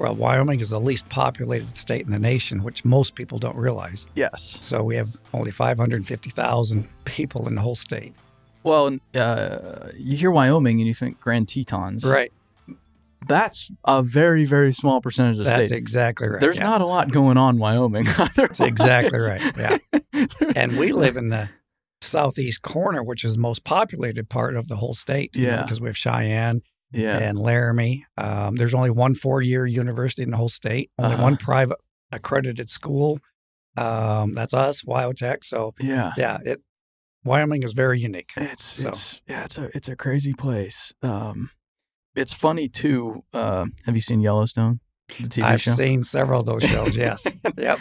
Well, Wyoming is the least populated state in the nation, which most people don't realize. Yes. So we have only 550,000 people in the whole state. Well, uh, you hear Wyoming and you think Grand Tetons. Right. That's a very, very small percentage of the That's state. exactly right. There's yeah. not a lot going on in Wyoming. That's exactly right. Yeah. and we live in the southeast corner, which is the most populated part of the whole state. you know, Yeah. because we have Cheyenne yeah. and Laramie. Um, there's only one four year university in the whole state, only Uh-huh. one private accredited school. Um, that's us, Wyotech. So, Yeah. yeah, it Wyoming is very unique. It's So- it's yeah, it's a it's a crazy place. Um it's funny too. Uh, have you seen Yellowstone? The TV I've show? seen several of those shows. Yes. yep.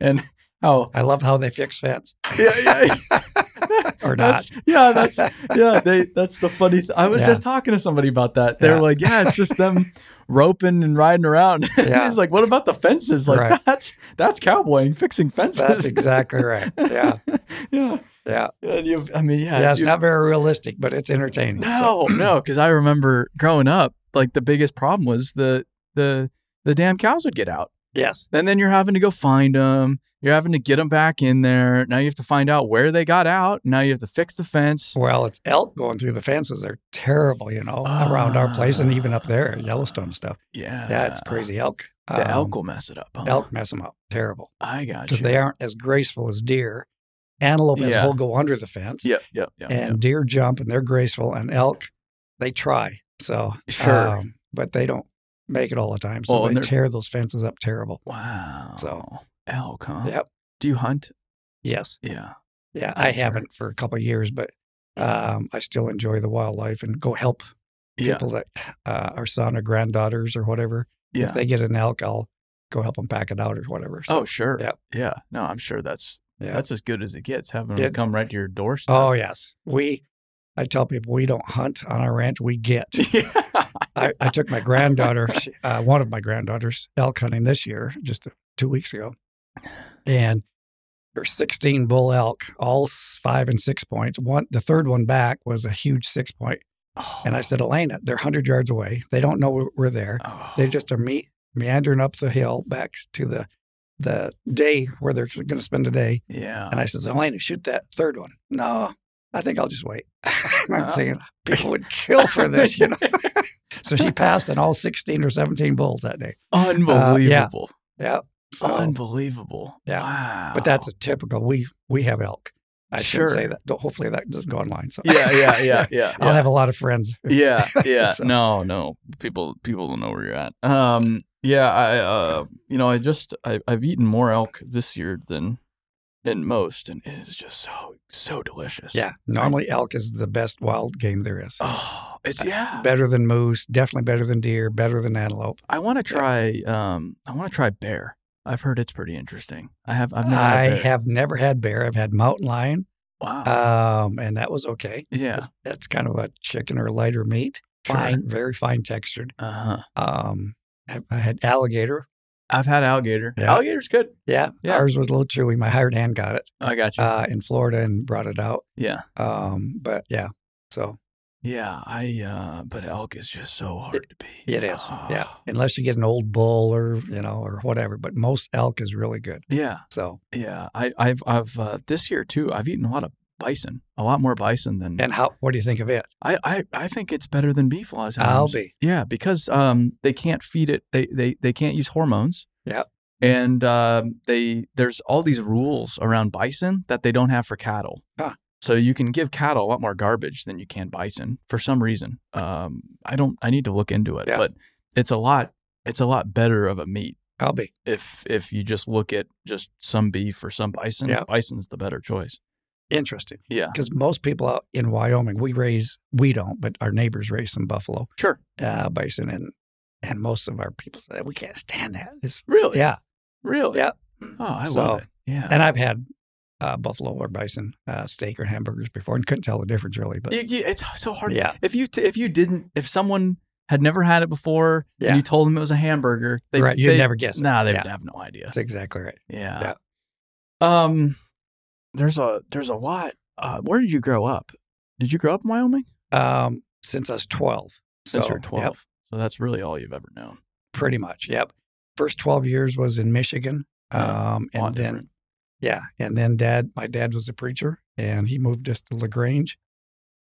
and how I love how they fix fence yeah, yeah, or not. That's, yeah, that's yeah. They that's the funny. Th- I was Yeah. just talking to somebody about that. They're Yeah. like, yeah, it's just them roping and riding around. And Yeah. He's like, what about the fences? Like Right. that's that's cowboying, fixing fences. That's exactly right. Yeah. yeah. Yeah. And you, I mean, yeah. Yeah. it's you- not very realistic, but it's entertaining. So- no, no, because I remember growing up, like the biggest problem was the the the damn cows would get out, yes. and then you're having to go find them. You're having to get them back in there. Now you have to find out where they got out. Now you have to fix the fence. Well, it's elk going through the fences. They're terrible, you know, around our place and even up there, Yellowstone stuff. Yeah, That's crazy. Elk. The um, elk will mess it up. Huh? elk mess them up. Terrible. I got Because you. they aren't as graceful as deer. Antelope as Yeah. whole go under the fence. Yep, yep, yep. and yep. deer jump and they're graceful and elk they try so Sure. um, but they don't make it all the time so Oh, they tear those fences up terrible Wow. So- elk, huh? Yep. Do you hunt? yes Yeah. yeah i Sure. haven't for a couple of years but um, i still enjoy the wildlife and go help Yeah. people that uh, are son or granddaughters or whatever Yeah. if they get an elk i'll go help them pack it out or whatever so oh, sure. Yep. Yeah. No, I'm sure that's yeah that's as good as it gets. Having them It- come right to your doorstep. oh yes we i tell people we don't hunt on our ranch we get yeah. I, I took my granddaughter, she- uh, one of my granddaughters, elk hunting this year, just two weeks ago, and there's 16 bull elk, all five and six points. One, the third one back was a huge six point, and I said, Elena, they're 100 yards away. They don't know we're- we're there. Oh. They just are me- meandering up the hill back to the the day where they're going to spend the day. yeah. And I says, Elena, shoot that third one. No, I think I'll just wait. I'm thinking people would kill for this, you know. so she passed on all 16 or 17 bulls that day. Unbelievable. Yeah. So, Unbelievable. Yeah. Wow. but that's a typical. We we have elk. I should say that. Hopefully that doesn't go online. So yeah, yeah, yeah, yeah. I'll yeah. have a lot of friends. yeah, yeah. So- No, no. People people don't know where you're at. Um yeah, I uh you know, I just I, I've eaten more elk this year than than most and it is just so so delicious. Yeah. Normally elk is the best wild game there is. Oh, it's yeah. Better than moose, definitely better than deer, better than antelope. I want to try um I want to try bear. I've heard it's pretty interesting. I have I've never had I bear. have never had bear. I've had mountain lion, Wow. um, and that was okay. yeah. That's kind of a chicken or lighter meat. Sure. Fine, very fine textured. Uh-huh. Um, I, I had alligator. I've had alligator. Yeah. Alligator's good. Yeah, Yeah. ours was a little chewy. My hired hand got it I got you. uh, in Florida and brought it out. yeah. Um, but yeah, so Yeah, I uh but elk is just so hard to beat. It is, yeah. Ah. Unless you get an old bull or you know or whatever, but most elk is really good. Yeah. So, Yeah. I I've I've uh this year too, I've eaten a lot of bison. A lot more bison than and how? What do you think of it? I, I I think it's better than beef a lot of times. I'll be. Yeah, because um they can't feed it they they they can't use hormones. Yep. And um they there's all these rules around bison that they don't have for cattle. Huh. So you can give cattle a lot more garbage than you can bison for some reason. Um I don't I need to look into it, Yeah. but it's a lot it's a lot better of a meat I'll be. if if you just look at just some beef or some bison. Yeah. Bison's the better choice. Interesting. Yeah. Because most people out in Wyoming, we raise, we don't, but our neighbors raise some buffalo, Sure. uh, bison, and and most of our people say we can't stand that. It's, Really? yeah, Really? Yeah. Oh, I So- love it. Yeah. and I've had uh, buffalo or bison uh, steak or hamburgers before, and couldn't tell the difference really. But you- it's so hard. yeah, If you t- if you didn't if someone had never had it before Yeah. and you told them it was a hamburger, they right, you'd they, never guess. it. Nah, they yeah, have no idea. that's exactly right. Yeah. Um, there's a there's a lot. Uh, where did you grow up? Did you grow up in Wyoming? Um, since I was twelve, Since so, you're yep, 12. So that's really all you've ever known. pretty much. Yep. First twelve years was in Michigan, Yeah, um, and then different. Yeah. And then dad, my dad was a preacher and he moved us to LaGrange,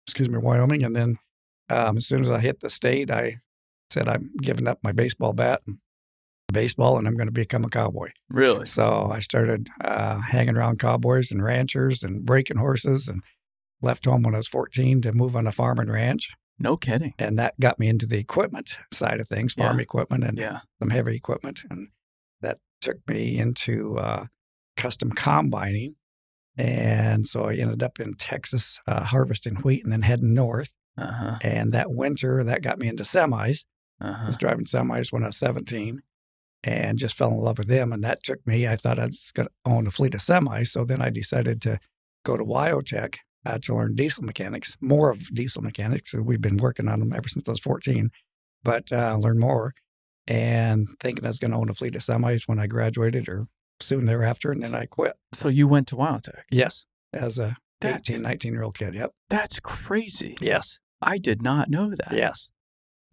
excuse me, Wyoming. And then um, as soon as I hit the state, I said, I'm giving up my baseball bat and baseball and I'm going to become a cowboy. Really? So I started uh, hanging around cowboys and ranchers and breaking horses and left home when I was 14 to move on a farm and ranch. No kidding. And that got me into the equipment side of things, farm Yeah. equipment and Yeah. some heavy equipment. And that took me into uh, custom combining. And so I ended up in Texas uh, harvesting wheat and then heading north. Uh huh. And that winter, that got me into semis. Uh I was driving semis when I was 17 and just fell in love with them. And that took me, I thought I was going to own a fleet of semis. So then I decided to go to Wyotech uh, to learn diesel mechanics, more of diesel mechanics. We've been working on them ever since I was 14, but uh, learn more. And thinking I was going to own a fleet of semis when I graduated or soon thereafter. And then I quit. So you went to Wyotech. Yes. As a That- 18, 19 year old kid. Yep. That's crazy. Yes. I did not know that. Yes.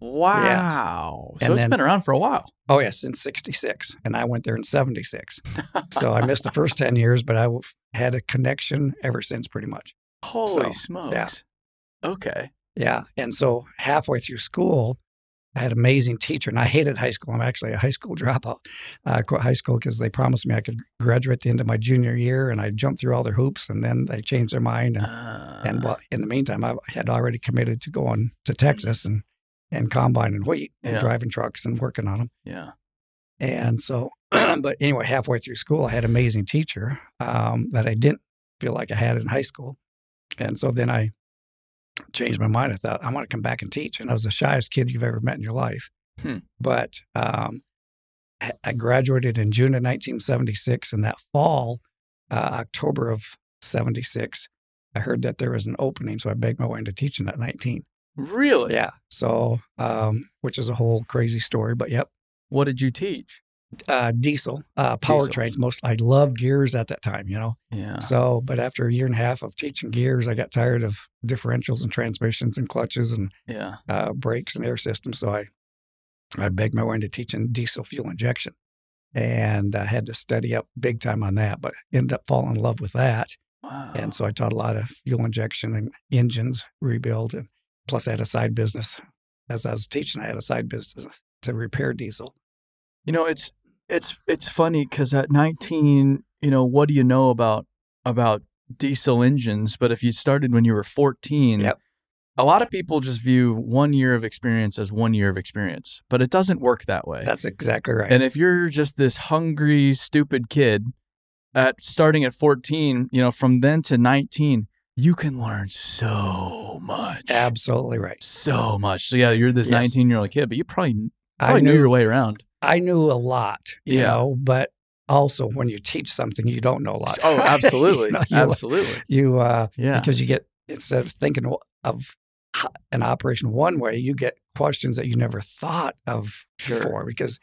Wow. So And it's then- been around for a while. Oh, yes, since 66. And I went there in 76. so I missed the first 10 years, but I had a connection ever since pretty much. Holy So, smokes. Okay. Yeah. And so halfway through school, I had an amazing teacher, and I hated high school. I'm actually a high school dropout. I quit high school because they promised me I could graduate at the end of my junior year, and I jumped through all their hoops, and then they changed their mind. And, Uh, and well, in the meantime, I had already committed to going to Texas and, and combining wheat and Yeah. driving trucks and working on them. yeah. And so, but anyway, halfway through school, I had an amazing teacher um, that I didn't feel like I had in high school. And so then I changed my mind. I thought, I want to come back and teach. And I was the shyest kid you've ever met in your life. Hmm. But um, I- graduated in June of 1976. And that fall, uh, October of 76, I heard that there was an opening. So I begged my way into teaching at 19. Really? Yeah. So, um, which is a whole crazy story. But yep, What did you teach? uh, diesel, uh, powertrains. Most I loved gears at that time, you know. Yeah. So, but after a year and a half of teaching gears, I got tired of differentials and transmissions and clutches and Yeah. uh, brakes and air systems. So I, I begged my way into teaching diesel fuel injection, and I had to study up big time on that. But ended up falling in love with that, Wow. and so I taught a lot of fuel injection and engines rebuild, and plus I had a side business. As I was teaching, I had a side business to repair diesel. You know, it's it's it's funny because at 19, you know, what do you know about about diesel engines? But if you started when you were 14, Yep. a lot of people just view one year of experience as one year of experience, but it doesn't work that way. That's exactly right. And if you're just this hungry, stupid kid at starting at 14, you know, from then to 19, you can learn so much. Absolutely right. So much. So yeah, you're this Yes. 19 year old kid, but you probably I probably knew knew your way around. I knew a lot, you Yeah. know, but also when you teach something, you don't know a lot. Oh, absolutely. you, know, you, absolutely. you, uh, Yeah. because you get instead of thinking of an operation one way, you get questions that you never thought of Sure. before. Because,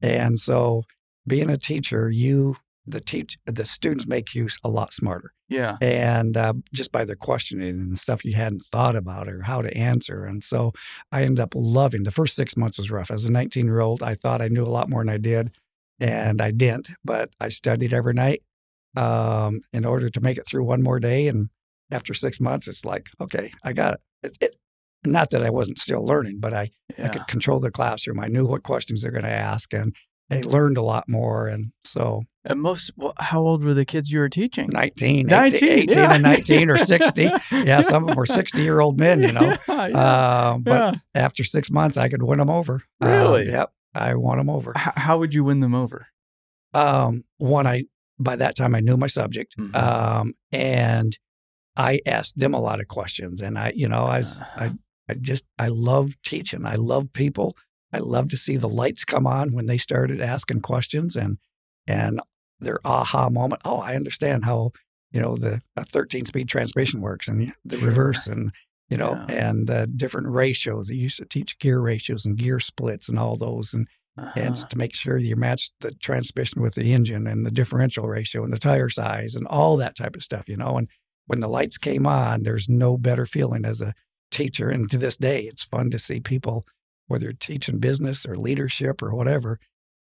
and so being a teacher, you the teach the students make you a lot smarter Yeah. and uh, just by their questioning and the stuff you hadn't thought about or how to answer. And so I ended up loving the first six months was rough. As a 19 year old, I thought I knew a lot more than I did, and I didn't. But I studied every night um, in order to make it through one more day. And after six months, it's like, okay, I got it. it, it not that I wasn't still learning, but I, I could control the classroom. I knew what questions they're going to ask, and I learned a lot more. And so And most, well, how old were the kids you were teaching? 19, 19, 18, 18 yeah. and 19 or 60. Yeah, some of them were 60 year old men, you know. Yeah, yeah, Um, but after six months, I could win them over. Um, Really? yep. I won them over. H- how would you win them over? Um, one, I, by that time, I knew my subject. Mhm. Um, and I asked them a lot of questions. And I, you know, I, was, I, I just, I love teaching. I love people. I love to see the lights come on when they started asking questions and, and their aha moment. Oh, I understand how, you know, the a 13 speed transmission works and the reverse and, you know, Yeah. and the different ratios. They used to teach gear ratios and gear splits and all those. And, and Uh-huh. to make sure you match the transmission with the engine and the differential ratio and the tire size and all that type of stuff, you know. And when the lights came on, there's no better feeling as a teacher. And to this day, it's fun to see people, whether you're teaching business or leadership or whatever,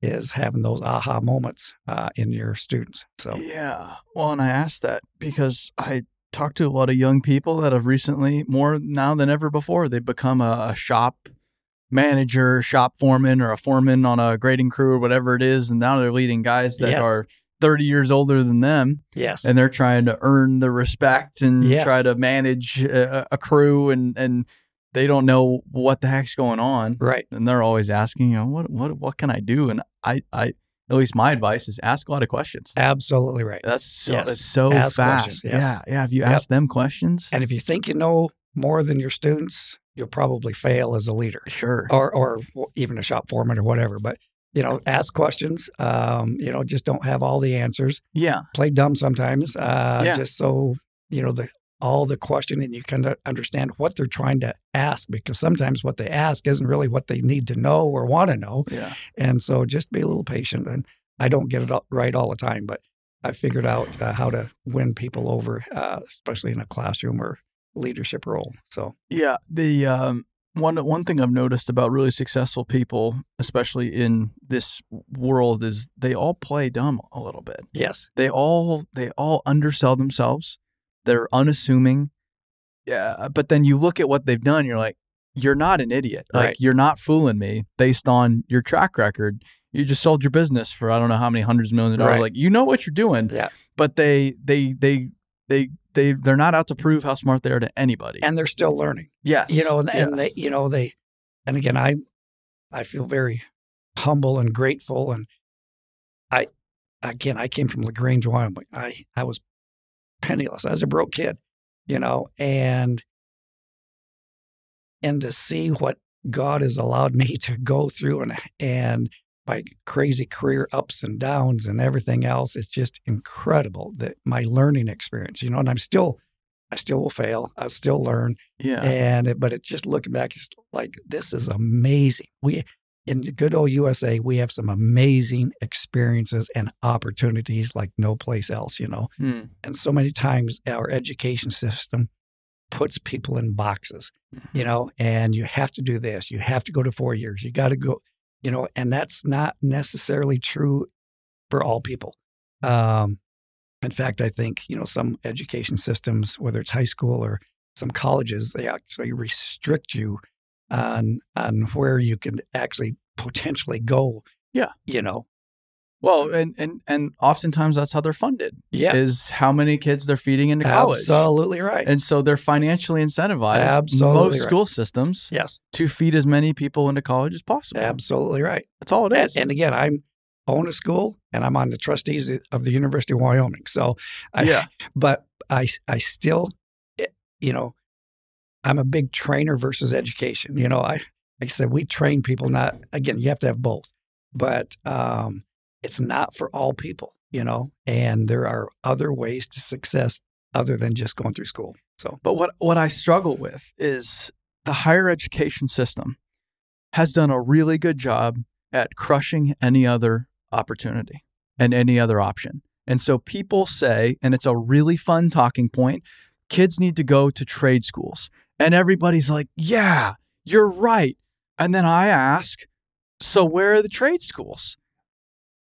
is having those aha moments uh, in your students. So Yeah. Well, and I asked that because I talked to a lot of young people that have recently, more now than ever before, they've become a, a shop manager, shop foreman, or a foreman on a grading crew or whatever it is. And now they're leading guys that Yes. are 30 years older than them yes, and they're trying to earn the respect and Yes. try to manage a, a crew and, and they don't know what the heck's going on. right, And they're always asking, you know, what, what, what can I do? And I, I, at least my advice is ask a lot of questions. absolutely right. That's so Yes. that's so Ask fast. questions, yes. Yeah, yeah. If you Yep. ask them questions, And if you think you know more than your students, you'll probably fail as a leader. sure. or or even a shop foreman or whatever. But you know, ask questions. Um, you know, just don't have all the answers. Yeah, Play dumb sometimes. Uh, Yeah. Just so you know the all the questioning, you can understand what they're trying to ask because sometimes what they ask isn't really what they need to know or want to know. yeah, And so just be a little patient. And I don't get it all right all the time, but I figured out uh, how to win people over, uh, especially in a classroom or leadership role. So yeah. The um, one one thing I've noticed about really successful people, especially in this world, is they all play dumb a little bit. yes, They all they all undersell themselves. They're unassuming. Yeah, uh, but then you look at what they've done. You're like, you're not an idiot. Like Right. you're not fooling me based on your track record. You just sold your business for I don't know how many hundreds of millions of dollars. Right. Like you know what you're doing. Yeah. But they they they they they they're not out to prove how smart they are to anybody. and they're still learning. yes. you know, and, and they, you know, they, and again, I, I feel very humble and grateful. And I, again, I came from Lagrange, Wyoming. I, I was penniless. I was a broke kid, you know, and, and to see what God has allowed me to go through and, and my crazy career ups and downs and everything else, it's just incredible that my learning experience, you know, and I'm still, I still will fail. I still learn yeah. and it, but it's just looking back, it's like this is amazing. We in the good old USA, we have some amazing experiences and opportunities like no place else, you know. Hmm. And so many times our education system puts people in boxes, you know, and you have to do this, you have to go to four years, you got to go, you know, and that's not necessarily true for all people. Um, in fact, I think, you know, some education systems, whether it's high school or some colleges, they actually restrict you on on where you can actually potentially go. Yeah. You know. Well, and and and oftentimes that's how they're funded. Yes. Is how many kids they're feeding into college. Absolutely right. And so they're financially incentivized, Absolutely most right. school systems, yes. to feed as many people into college as possible. Absolutely right. That's all it is. And, and again, I'm own a school and I'm on the trustees of the University of Wyoming. So I, yeah. but I I still eh, you know I'm a big trainer versus education. You know, I like I said we train people not again, you have to have both. But um it's not for all people, you know, and there are other ways to success other than just going through school. So But what, what I struggle with is the higher education system has done a really good job at crushing any other opportunity. and any other option. And so people say, and it's a really fun talking point kids need to go to trade schools. And everybody's like, yeah, you're right. And then I ask, so where are the trade schools?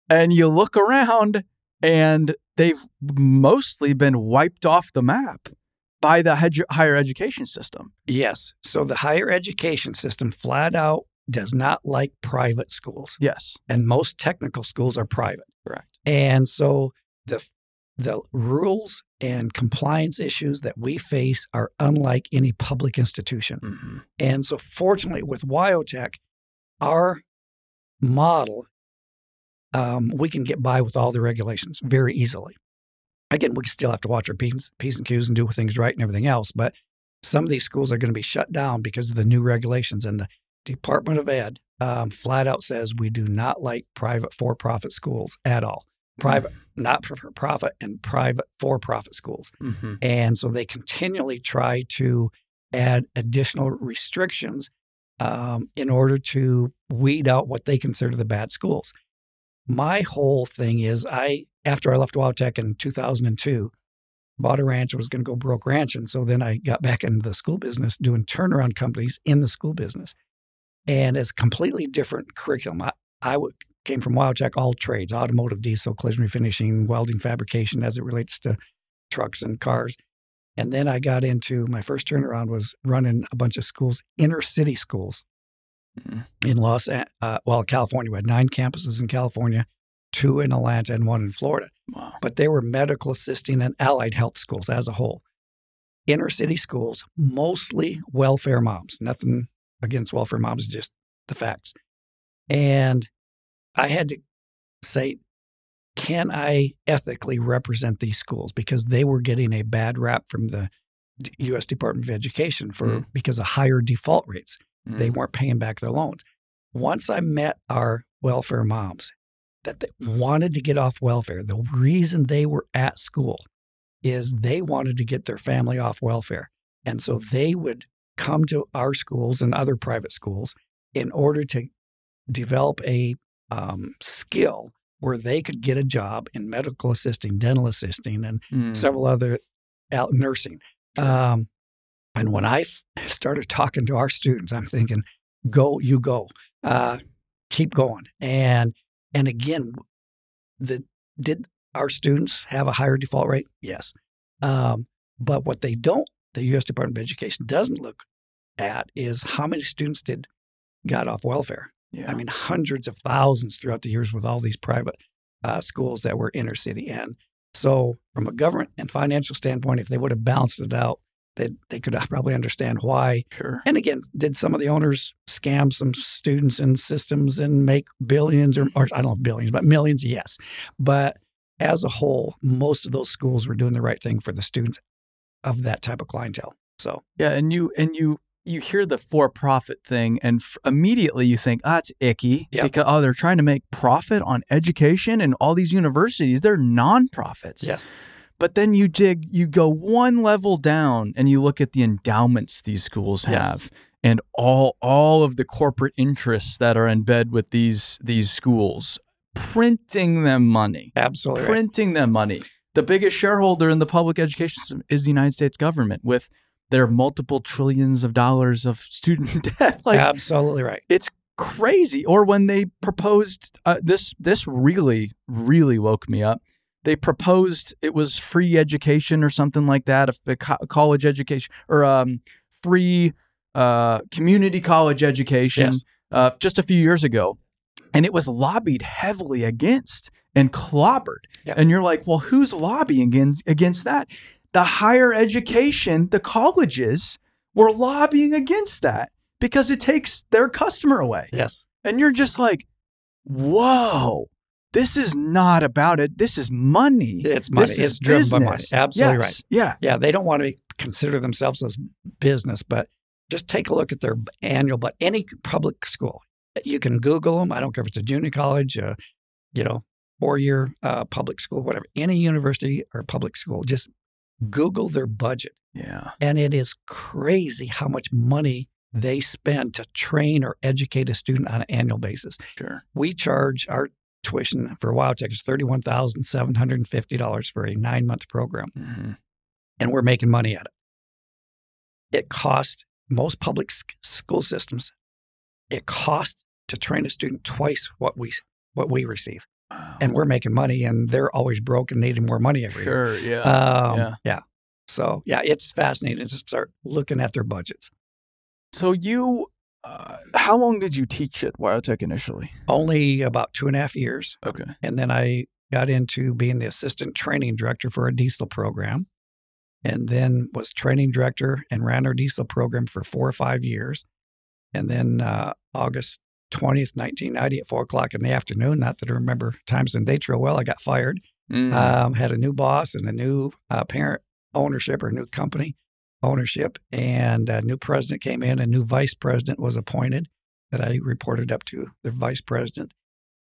And you look around and they've mostly been wiped off the map by the higher education system. Yes. So the higher education system flat out does not like private schools. Yes. And most technical schools are private. Correct. And so the the rules and compliance issues that we face are unlike any public institution. Mm-hmm. And so fortunately with WyoTech, our model um, we can get by with all the regulations very easily. Again, we still have to watch our P's, P's and Q's and do things right and everything else. But some of these schools are going to be shut down because of the new regulations. And the Department of Ed um, flat out says we do not like private for profit schools at all. Private, mm-hmm. not for profit, and private for profit schools. Mm-hmm. And so they continually try to add additional restrictions um, in order to weed out what they consider the bad schools my whole thing is I after I left WyoTech in 2002, bought a ranch. Was going to go broke ranch, and so then I got back into the school business, doing turnaround companies in the school business, and it's completely different curriculum. I, I w- came from WyoTech, all trades: automotive, diesel, collision refinishing, welding, fabrication, as it relates to trucks and cars. And then I got into my first turnaround was running a bunch of schools, inner city schools, in Los, uh, well, California. We had nine campuses in California, two in Atlanta, and one in Florida. Wow. But they were medical assisting and allied health schools as a whole. Inner city schools, mostly welfare moms. Nothing against welfare moms, just the facts. And I had to say, can I ethically represent these schools? Because they were getting a bad rap from the U.S. Department of Education for mm. because of higher default rates. Mm. They weren't paying back their loans. Once I met our welfare moms that they wanted to get off welfare, the reason they were at school is they wanted to get their family off welfare. And so they would come to our schools and other private schools in order to develop a um, skill where they could get a job in medical assisting, dental assisting, and mm. several other out nursing. Um, and when I started talking to our students, I'm thinking, go, you go, uh, keep going. And and again, the did our students have a higher default rate? Yes. Um, but what they don't, the U.S. Department of Education doesn't look at is how many students did got off welfare. Yeah. I mean, hundreds of thousands throughout the years with all these private uh, schools that were inner city. And so, from a government and financial standpoint, if they would have balanced it out, they they could probably understand why. Sure. And again, did some of the owners scam some students and systems and make billions or, or I don't know billions, but millions? Yes. But as a whole, most of those schools were doing the right thing for the students of that type of clientele. So yeah, and you and you you hear the for-profit thing, and f- immediately you think, ah, it's icky yep. because oh, they're trying to make profit on education, and all these universities they're nonprofits. Yes. But then you dig, you go one level down and you look at the endowments these schools have. Yes. And all all of the corporate interests that are in bed with these these schools, printing them money, absolutely printing right. them money. The biggest shareholder in the public education system is the United States government, with their multiple trillions of dollars of student debt. like, absolutely right. It's crazy. Or when they proposed uh, this, this really, really woke me up they proposed it was free education or something like that, a, a college education or um, free uh, community college education yes. uh, just a few years ago. And it was lobbied heavily against and clobbered. Yeah. And you're like, well, who's lobbying against, against that? The higher education, the colleges were lobbying against that because it takes their customer away. Yes. And you're just like, whoa, this is not about it. This is money. It's money. This it's driven by money. Absolutely yes. right. Yeah. Yeah. They don't want to consider themselves as business, but just take a look at their annual, but any public school, you can Google them. I don't care if it's a junior college, uh, you know, four year uh, public school, whatever, any university or public school, just Google their budget. Yeah. And it is crazy how much money they spend to train or educate a student on an annual basis. Sure. We charge our tuition for WyoTech is thirty-one thousand seven hundred and fifty dollars for a nine-month program, Mhm. and we're making money at it. It costs most public school systems. It costs to train a student twice what we what we receive, Wow. and we're making money, and they're always broke and needing more money every year. sure, yeah. Um, yeah. yeah. So yeah, it's fascinating to start looking at their budgets. so you, uh, how long did you teach at Wyotech initially? Only about two and a half years, Okay. and then I got into being the assistant training director for a diesel program, and then was training director and ran our diesel program for four or five years, and then uh, August twentieth, nineteen ninety, at four o'clock in the afternoon. Not that I remember times and dates real well. I got fired. Mhm. um, had a new boss and a new uh, parent ownership or new company ownership, and a new president came in. A new vice president was appointed that I reported up to the vice president.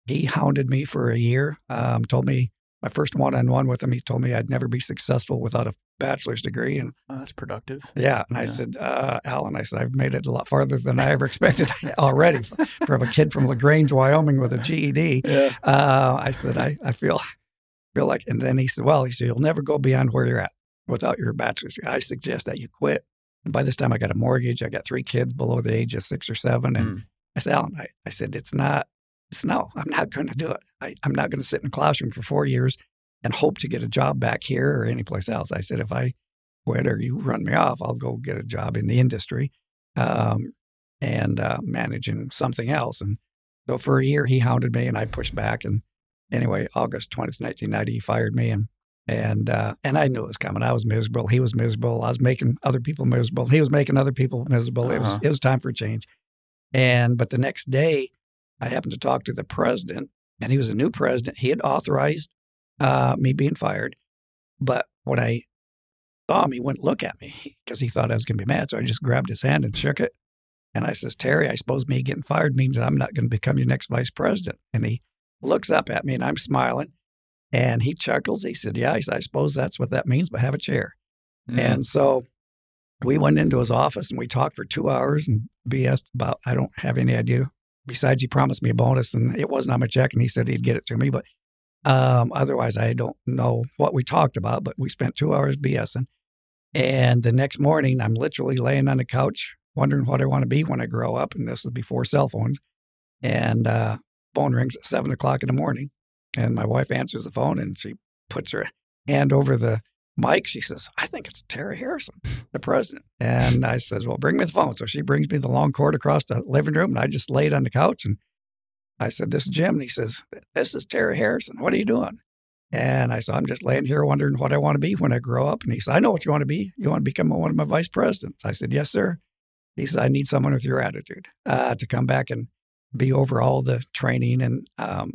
He hounded me for a year. Um, told me my first one-on-one with him. He told me I'd never be successful without a bachelor's degree, and Oh, that's productive. yeah, and I said, uh, Alan, I said I've made it a lot farther than I ever expected already from a kid from Lagrange, Wyoming, with a GED. Yeah. Uh, I said, I, I feel feel like, and then he said, well, he said, you'll never go beyond where you're at without your bachelor's. I suggest that you quit. And by this time, I got a mortgage. I got three kids below the age of six or seven. And Mm. I said, Alan, I, I said, it's not, no, I'm not going to do it. I, I'm not going to sit in a classroom for four years and hope to get a job back here or anyplace else. I said, if I quit or you run me off, I'll go get a job in the industry um, and uh, managing something else. And so for a year, he hounded me and I pushed back. And anyway, August 20th, 1990, he fired me. And and uh, and I knew it was coming. I was miserable. He was miserable. I was making other people miserable. He was making other people miserable. It was Uh-huh. it was time for a change. And but the next day, I happened to talk to the president, and he was a new president. He had authorized uh, me being fired, but when I saw him, he wouldn't look at me because he thought I was going to be mad. So I just grabbed his hand and shook it. And I says, Terry, I suppose me getting fired means that I'm not going to become your next vice president. And he looks up at me and I'm smiling. And he chuckles. He said, Yeah, he said, I suppose that's what that means, but have a chair. Mm. And so we went into his office and we talked for two hours and BS about, I don't have any idea. Besides, he promised me a bonus and it wasn't on my check and he said he'd get it to me. But um, otherwise, I don't know what we talked about, but we spent two hours BSing. And the next morning, I'm literally laying on the couch wondering what I want to be when I grow up. And this is before cell phones. And uh, phone rings at seven o'clock in the morning. And my wife answers the phone and she puts her hand over the mic. She says, I think it's Terry Harrison, the president. And I says, Well, bring me the phone. So she brings me the long cord across the living room. And I just laid on the couch and I said, This is Jim. And he says, This is Terry Harrison. What are you doing? And I said, I'm just laying here wondering what I want to be when I grow up. And he said, I know what you want to be. You want to become one of my vice presidents. I said, Yes, sir. He said, I need someone with your attitude uh, to come back and be over all the training and um,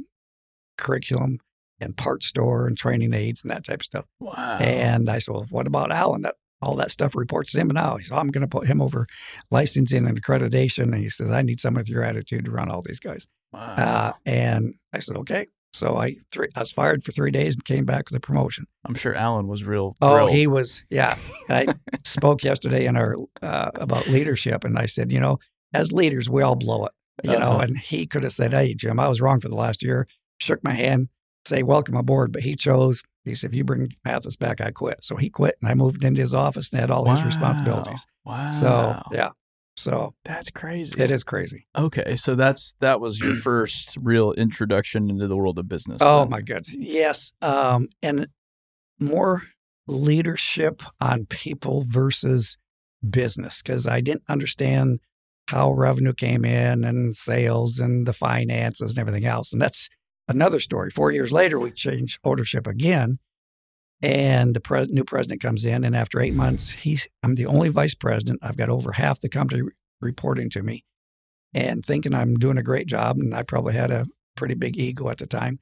curriculum and part store and training aids and that type of stuff. wow. And I said, Well, what about Alan? That all that stuff reports to him now. He said, I'm going to put him over licensing and accreditation. And he said, I need someone with your attitude to run all these guys. wow. Uh, and I said, Okay. So I three, I was fired for three days and came back with a promotion. I'm sure Alan was real Oh, he was, yeah. I spoke yesterday in our uh, about leadership, and I said, you know, as leaders, we all blow it, you know. Uh-huh. And he could have said, "Hey, Jim, I was wrong for the last year." Shook my hand, say, "Welcome aboard," but he chose. He said, "If you bring Mathis back, I quit." So he quit, and I moved into his office and had all his responsibilities. Wow. So yeah, so That's crazy. it is crazy. Okay, so that's that was your first real introduction into the world of business. Oh then. my goodness. Yes. Um, and more leadership on people versus business because I didn't understand how revenue came in and sales and the finances and everything else. And that's another story. Four years later, we changed ownership again. And the pres- new president comes in, and after eight months, he's I'm the only vice president. I've got over half the company re- reporting to me, and thinking I'm doing a great job. And I probably had a pretty big ego at the time.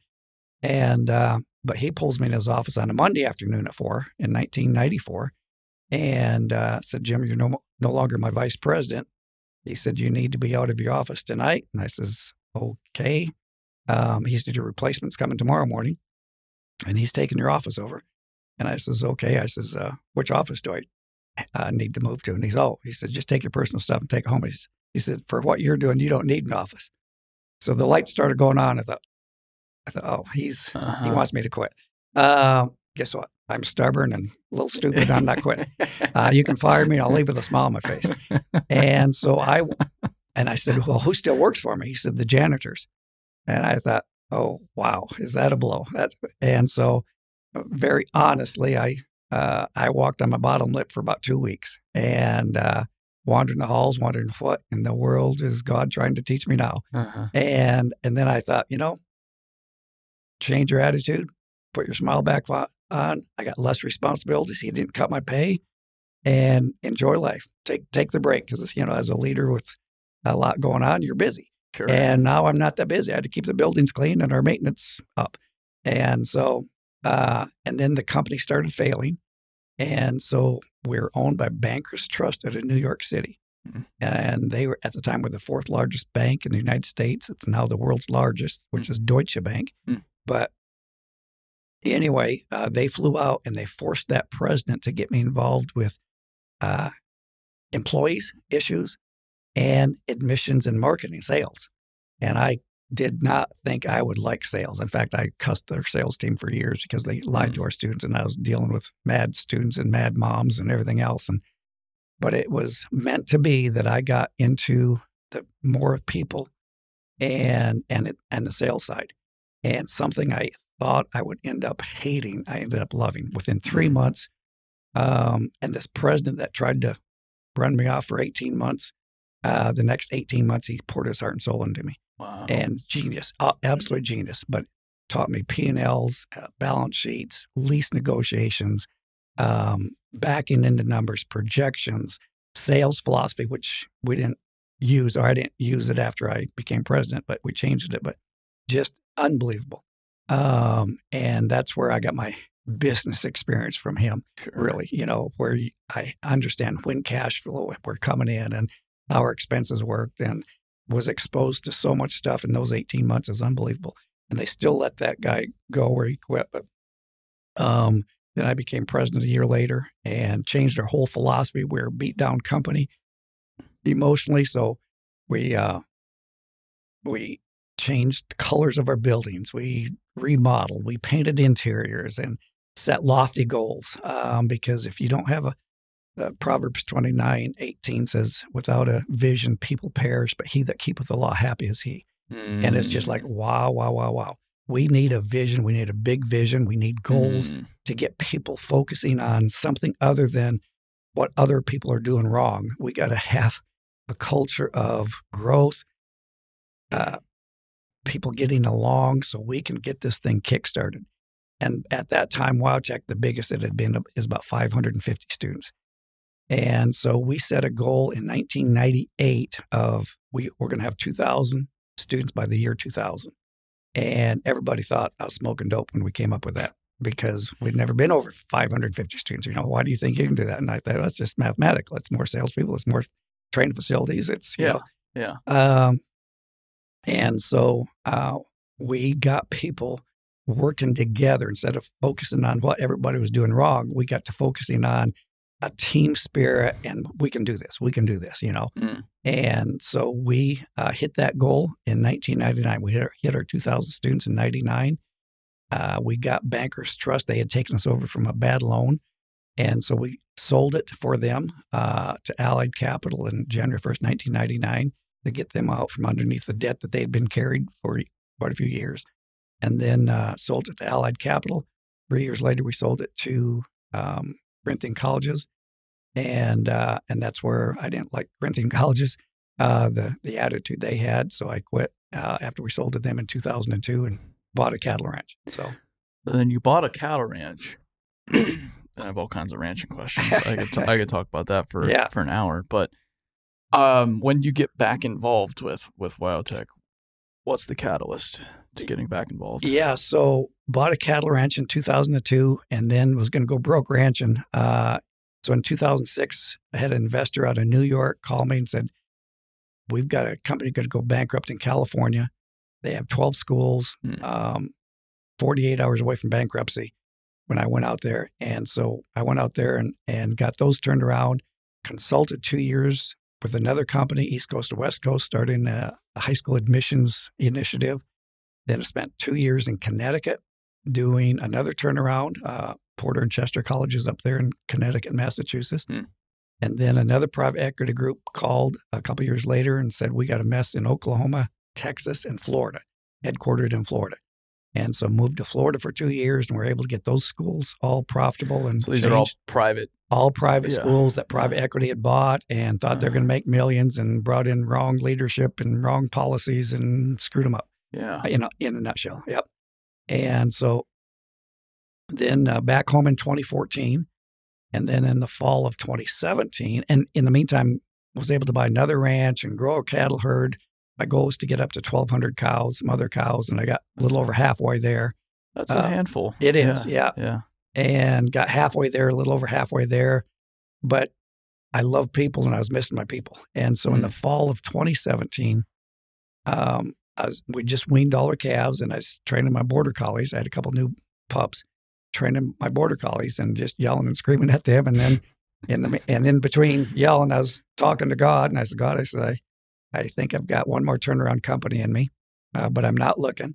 And uh, but he pulls me in his office on a Monday afternoon at four in 1994, and uh, said, "Jim, you're no no longer my vice president." He said, "You need to be out of your office tonight." And I says, "Okay." Um, he said, "Your replacement's coming tomorrow morning, and he's taking your office over." And I says, "Okay." I says, uh, "Which office do I uh, need to move to?" And he's, "Oh," he said, "Just take your personal stuff and take it home." He, he said, "For what you're doing, you don't need an office." So the lights started going on. I thought, I thought, oh, he's he Uh-huh. wants me to quit. Um, guess what? I'm stubborn and a little stupid. I'm not quitting. Uh, you can fire me. I'll leave with a smile on my face. And so I, and I said, well, who still works for me? He said, the janitors. And I thought, oh, wow, is that a blow? That, and so uh, very honestly, I, uh, I walked on my bottom lip for about two weeks and uh, wandered the halls, wondering what in the world is God trying to teach me now? Uh-huh. And and then I thought, you know, change your attitude, put your smile back on. I got less responsibilities. He didn't cut my pay, and enjoy life. Take take the break because you know, as a leader with a lot going on, you're busy. Sure. And now I'm not that busy. I had to keep the buildings clean and our maintenance up. And so, uh, and then the company started failing. And so we are owned by Bankers Trust out of New York City. Mhm. And they were at the time were the fourth largest bank in the United States. It's now the world's largest, which is Deutsche Bank. Mm. But anyway, uh, they flew out and they forced that president to get me involved with uh, employees issues and admissions and marketing sales. And I did not think I would like sales. In fact, I cussed their sales team for years because they lied to our students, and I was dealing with mad students and mad moms and everything else. And but it was meant to be that I got into the more people and and it, and the sales side. And something I thought I would end up hating, I ended up loving within three months. Um, and this president that tried to run me off for 18 months, uh, the next 18 months, he poured his heart and soul into me wow. and genius, absolute genius, but taught me P&Ls, uh, balance sheets, lease negotiations, um, backing into numbers, projections, sales philosophy, which we didn't use, or I didn't use it after I became president, but we changed it, but just unbelievable. Um, and that's where I got my business experience from him Sure. really, you know, where I understand when cash flow, we're coming in and how our expenses worked and was exposed to so much stuff in those 18 months is unbelievable. And they still let that guy go where he quit. But um, then I became president a year later and changed our whole philosophy. We're a beat down company emotionally. So we, uh, we changed the colors of our buildings. We remodeled, we painted interiors and set lofty goals. Um, because if you don't have a, uh, Proverbs 29 18 says, without a vision, people perish, but he that keepeth the law, happy is he. And it's just Mm. like, wow, wow, wow, wow. We need a vision. We need a big vision. We need goals Mm. to get people focusing on something other than what other people are doing wrong. We got to have a culture of growth, uh, people getting along so we can get this thing kickstarted. And at that time, WyoTech, the biggest it had been is about 550 students. And so we set a goal in 1998 of we, we're going to have 2,000 students by the year 2000. And everybody thought I was smoking dope when we came up with that because we'd never been over 550 students. You know, why do you think you can do that? And I thought, that's just mathematical. It's more salespeople, it's more training facilities. It's, you Yeah, know. yeah. Um, and so uh, we got people working together instead of focusing on what everybody was doing wrong. We got to focusing on a team spirit and we can do this. We can do this, you know. Mm. And so we uh, hit that goal in 1999. We hit our, hit our 2,000 students in 99. Uh, we got Bankers Trust. They had taken us over from a bad loan. And so we sold it for them uh, to Allied Capital in January 1st, 1999, to get them out from underneath the debt that they'd been carried for quite a few years. And then uh, sold it to Allied Capital. Three years later, we sold it to um, Corinthian Colleges. And uh, and that's where I didn't like Corinthian Colleges, uh, the the attitude they had. So I quit uh, after we sold to them in 2002 and bought a cattle ranch. So then you bought a cattle ranch. I have all kinds of ranching questions. I could t- I could talk about that for Yeah. for an hour. But um, when you get back involved with with WyoTech, what's the catalyst to getting back involved? Yeah, so bought a cattle ranch in 2002 and then was going to go broke ranching. Uh, so in 2006, I had an investor out of New York call me and said, We've got a company going to go bankrupt in California. They have 12 schools, Hmm. um, 48 hours away from bankruptcy when I went out there. And so I went out there and, and got those turned around, consulted two years with another company, East Coast to West Coast, starting a high school admissions initiative Then I spent two years in Connecticut doing another turnaround. Uh, Porter and Chester colleges up there in Connecticut, Massachusetts. Hmm. And then another private equity group called a couple years later and said, We got a mess in Oklahoma, Texas, and Florida, headquartered in Florida. And so moved to Florida for two years and were able to get those schools all profitable and So these are all private. all private Yeah. schools that private equity had bought and thought they're Uh-huh. going to make millions and brought in wrong leadership and wrong policies and screwed them up Yeah. in a, in a nutshell. Yep. And so then uh, back home in 2014, and then in the fall of 2017, and in the meantime, was able to buy another ranch and grow a cattle herd. My goal was to get up to 1,200 cows, mother cows, and I got a little over halfway there. That's a Uh, handful. It is, Yeah. yeah. Yeah. And got halfway there, a little over halfway there. But I love people and I was missing my people. And so in the fall of 2017, um, was, we just weaned all our calves and I was training my border collies. I had a couple new pups, training my border collies and just yelling and screaming at them. And then in the and in between yelling, I was talking to God and I said, God, I said, I, I think I've got one more turnaround company in me, uh, but I'm not looking.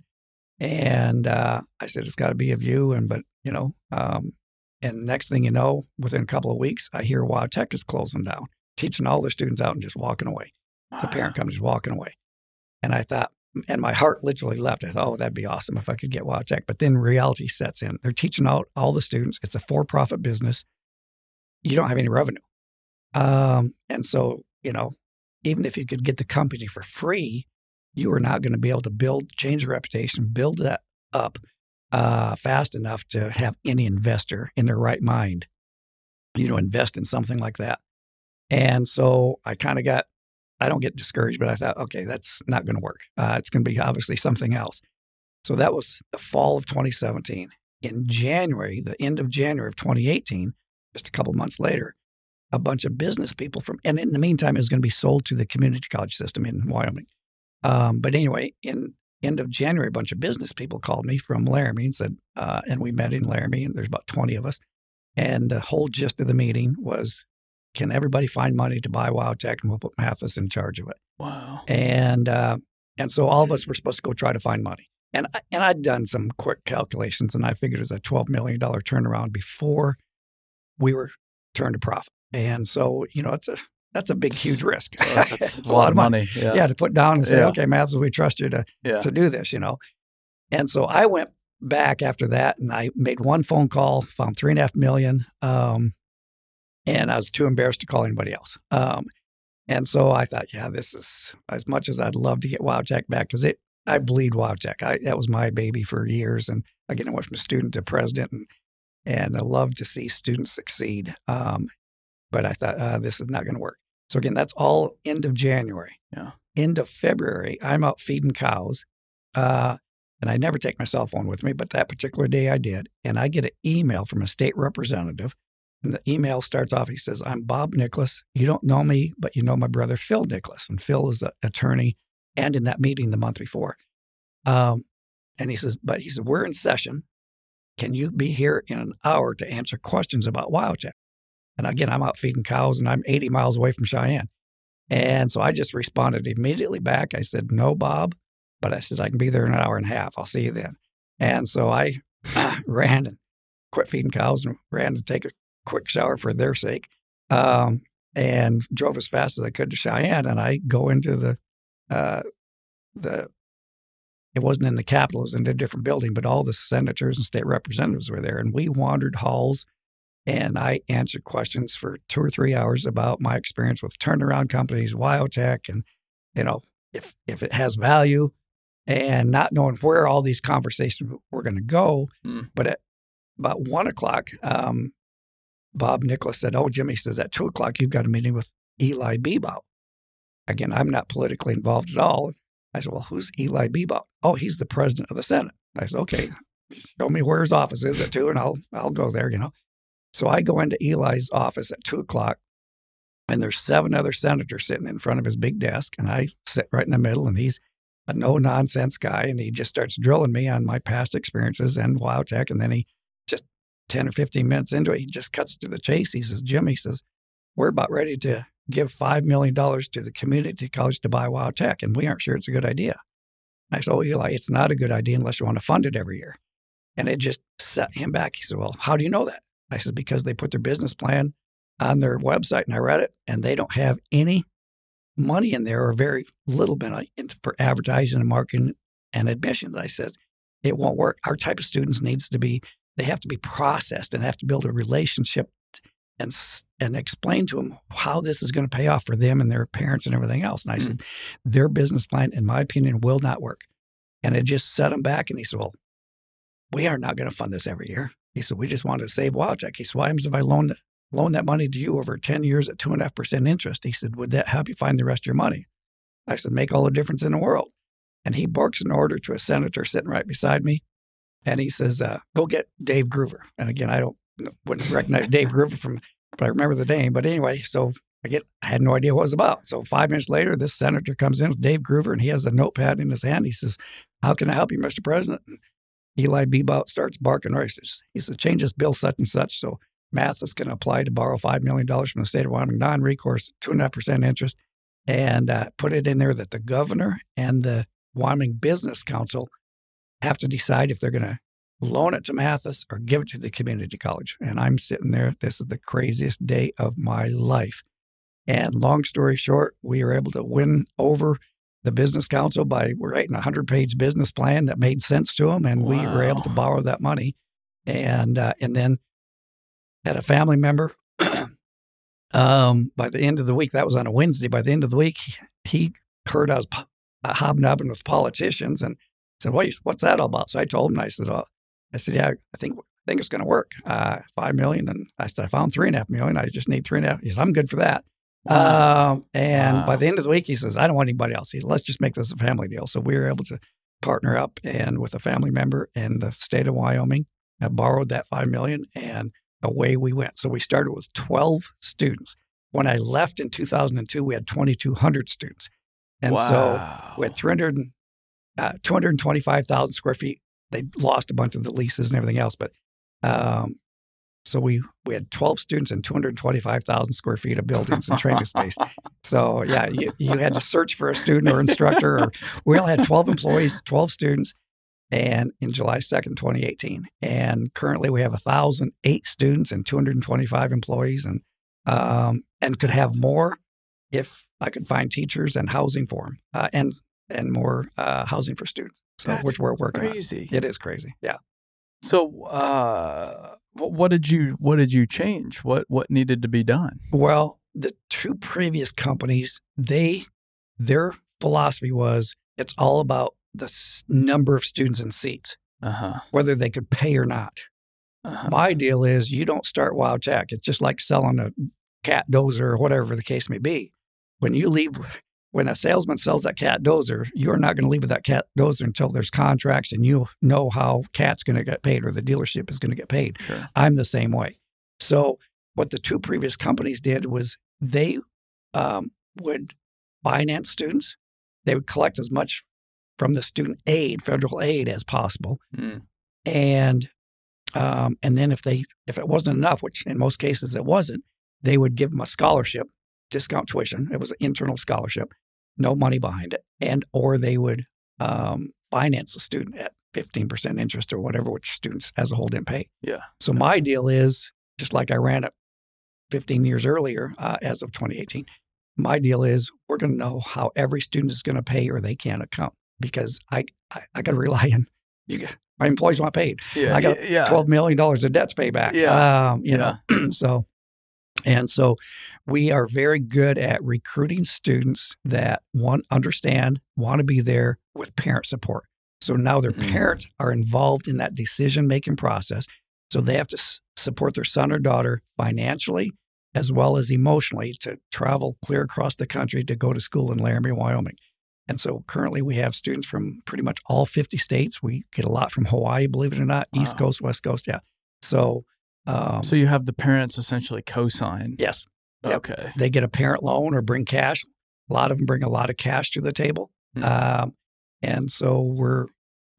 And uh, I said, it's got to be of you. And but you know, um, and next thing you know, within a couple of weeks, I hear WyoTech is closing down, teaching all their students out and just walking away. The parent company's walking away. And I thought, and my heart literally left. I thought, oh, that'd be awesome if I could get WyoTech. But then reality sets in. They're teaching out all the students. It's a for-profit business. You don't have any revenue. Um, and so, you know, even if you could get the company for free, you are not going to be able to build, change the reputation, build that up uh, fast enough to have any investor in their right mind, you know, invest in something like that. And so I kind of got, I don't get discouraged, but I thought, okay, that's not going to work. Uh, it's going to be obviously something else. So that was the fall of 2017. In January, the end of January of 2018, just a couple months later, a bunch of business people from, and in the meantime, it was going to be sold to the community college system in Wyoming. Um, but anyway, in end of January, a bunch of business people called me from Laramie and said, uh, and we met in Laramie, and there's about 20 of us. And the whole gist of the meeting was, can everybody find money to buy WyoTech, and we'll put Mathis in charge of it. Wow. And uh, and so all of us were supposed to go try to find money. And I, and I'd done some quick calculations, and I figured it was a twelve million dollar turnaround before we were turned to profit. And so you know, it's a that's a big, huge risk. That's It's a lot of money. Yeah. yeah, to put down and say, Yeah. okay, Mathis, we trust you to Yeah. to do this, you know. And so I went back after that and I made one phone call, found three and a half million. Um, and I was too embarrassed to call anybody else. Um, and so I thought, yeah, this is as much as I'd love to get WyoTech back because it, I bleed WyoTech. I, that was my baby for years. And again, I went from student to president and, and I love to see students succeed. Um, but I thought, uh, this is not going to work. So again, that's all end of January. Yeah. End of February, I'm out feeding cows. Uh, and I never take my cell phone with me, but that particular day I did. And I get an email from a state representative. And the email starts off, he says, I'm Bob Nicholas. You don't know me, but you know my brother, Phil Nicholas. And Phil is the attorney and in that meeting the month before. Um, and he says, but he said, we're in session. Can you be here in an hour to answer questions about WyoTech? And again, I'm out feeding cows and I'm 80 miles away from Cheyenne. And so I just responded immediately back. I said, no, Bob, but I said, I can be there in an hour and a half. I'll see you then. And so I ran and quit feeding cows and ran to take a quick shower for their sake um, and drove as fast as I could to Cheyenne. And I go into the, uh, the, it wasn't in the Capitol, it was in a different building, but all the senators and state representatives were there. And we wandered halls and I answered questions for two or three hours about my experience with turnaround companies, WyoTech, and, you know, if, if it has value and not knowing where all these conversations were going to go. Mm. But at about one o'clock, um, Bob Nicholas said, Oh, Jimmy says at two o'clock, you've got a meeting with Eli Bebout. Again, I'm not politically involved at all. I said, Well, who's Eli Bebout? Oh, he's the president of the Senate. I said, Okay, show me where his office is at two, and I'll I'll go there, you know. So I go into Eli's office at two o'clock, and there's seven other senators sitting in front of his big desk, and I sit right in the middle, and he's a no nonsense guy, and he just starts drilling me on my past experiences and WyoTech, and then he 10 or 15 minutes into it, he just cuts to the chase. He says, Jim, he says, we're about ready to give $5 million to the community college to buy WyoTech, and we aren't sure it's a good idea. I said, Oh, Eli, it's not a good idea unless you want to fund it every year. And it just set him back. He said, Well, how do you know that? I said, Because they put their business plan on their website and I read it and they don't have any money in there or very little bit for advertising and marketing and admissions. I said, It won't work. Our type of students needs to be, they have to be processed and have to build a relationship and and explain to them how this is going to pay off for them and their parents and everything else. And I mm-hmm. said, their business plan, in my opinion, will not work. And it just set him back. And he said, well, we are not going to fund this every year. He said, we just want to save WyoTech. He said, why if I loan, loan that money to you over 10 years at 2.5% interest? He said, would that help you find the rest of your money? I said, make all the difference in the world. And he barks an order to a senator sitting right beside me. And he says, uh, go get Dave Gruver. And again, I don't wouldn't recognize Dave Gruver from, but I remember the name. But anyway, so I get, I had no idea what it was about. So five minutes later, this senator comes in with Dave Gruver and he has a notepad in his hand. He says, how can I help you, Mr. President? And Eli Bebout starts barking races. He says, change this bill such and such. So Mathis can apply to borrow $5 million from the state of Wyoming, non-recourse, 2.5% interest, and uh, put it in there that the governor and the Wyoming Business Council have to decide if they're going to loan it to Mathis or give it to the community college. And I'm sitting there. This is the craziest day of my life. And long story short, we were able to win over the business council by writing a 100 page business plan that made sense to them. And wow. we were able to borrow that money. And, uh, and then had a family member. um, by the end of the week, that was on a Wednesday. By the end of the week, he heard I was hobnobbing with politicians and said, well, what's that all about? So I told him, I said, oh, I said, yeah, I think I think it's going to work. Uh, five million, and I said, I found three and a half million. I just need three and a half. He said, I'm good for that. Wow. Um, and wow. by the end of the week, he says, I don't want anybody else. He said, let's just make this a family deal. So we were able to partner up and with a family member in the state of Wyoming, I borrowed that five million, and away we went. So we started with 12 students. When I left in 2002, we had 2,200 students. And wow. so we had 300, uh, 225,000 square feet they lost a bunch of the leases and everything else. But um, so we we had 12 students and 225,000 square feet of buildings and training space. So yeah, you, you had to search for a student or instructor. Or we only had 12 employees, 12 students, and in July 2nd, 2018. And currently we have 1,008 students and 225 employees, and um, and could have more if I could find teachers and housing for them. Uh, and and more uh, housing for students. So That's which we're working crazy. on. It is crazy. Yeah. So uh, what did you what did you change? What what needed to be done? Well, the two previous companies, they their philosophy was it's all about the number of students and seats, uh-huh. whether they could pay or not. Uh-huh. My deal is you don't start WyoTech. It's just like selling a cat dozer or whatever the case may be. When you leave when a salesman sells that cat dozer, you're not going to leave with that cat dozer until there's contracts and you know how cat's going to get paid or the dealership is going to get paid. Sure. I'm the same way. So what the two previous companies did was they um, would finance students. They would collect as much from the student aid, federal aid, as possible, mm. and um, and then if they if it wasn't enough, which in most cases it wasn't, they would give them a scholarship, discount tuition. It was an internal scholarship, no money behind it, and or they would um, finance a student at 15% interest or whatever, which students as a whole didn't pay. Yeah. So my deal is just like I ran it 15 years earlier, uh, as of 2018. My deal is we're going to know how every student is going to pay or they can't account because I I, I got to rely on you. My employees want paid. Yeah, I got yeah. twelve million dollars of debts to pay back. Yeah, um, you yeah. know. so and so we are very good at recruiting students that want understand, want to be there with parent support. So now their mm-hmm. parents are involved in that decision making process. So they have to s- support their son or daughter financially as well as emotionally to travel clear across the country to go to school in Laramie, Wyoming. And so currently we have students from pretty much all 50 states. We get a lot from Hawaii, believe it or not, wow. East Coast, West Coast. Yeah. So um, so you have the parents essentially co-sign. Yes. Yep. Okay. They get a parent loan or bring cash. A lot of them bring a lot of cash to the table, mm-hmm. um, and so we're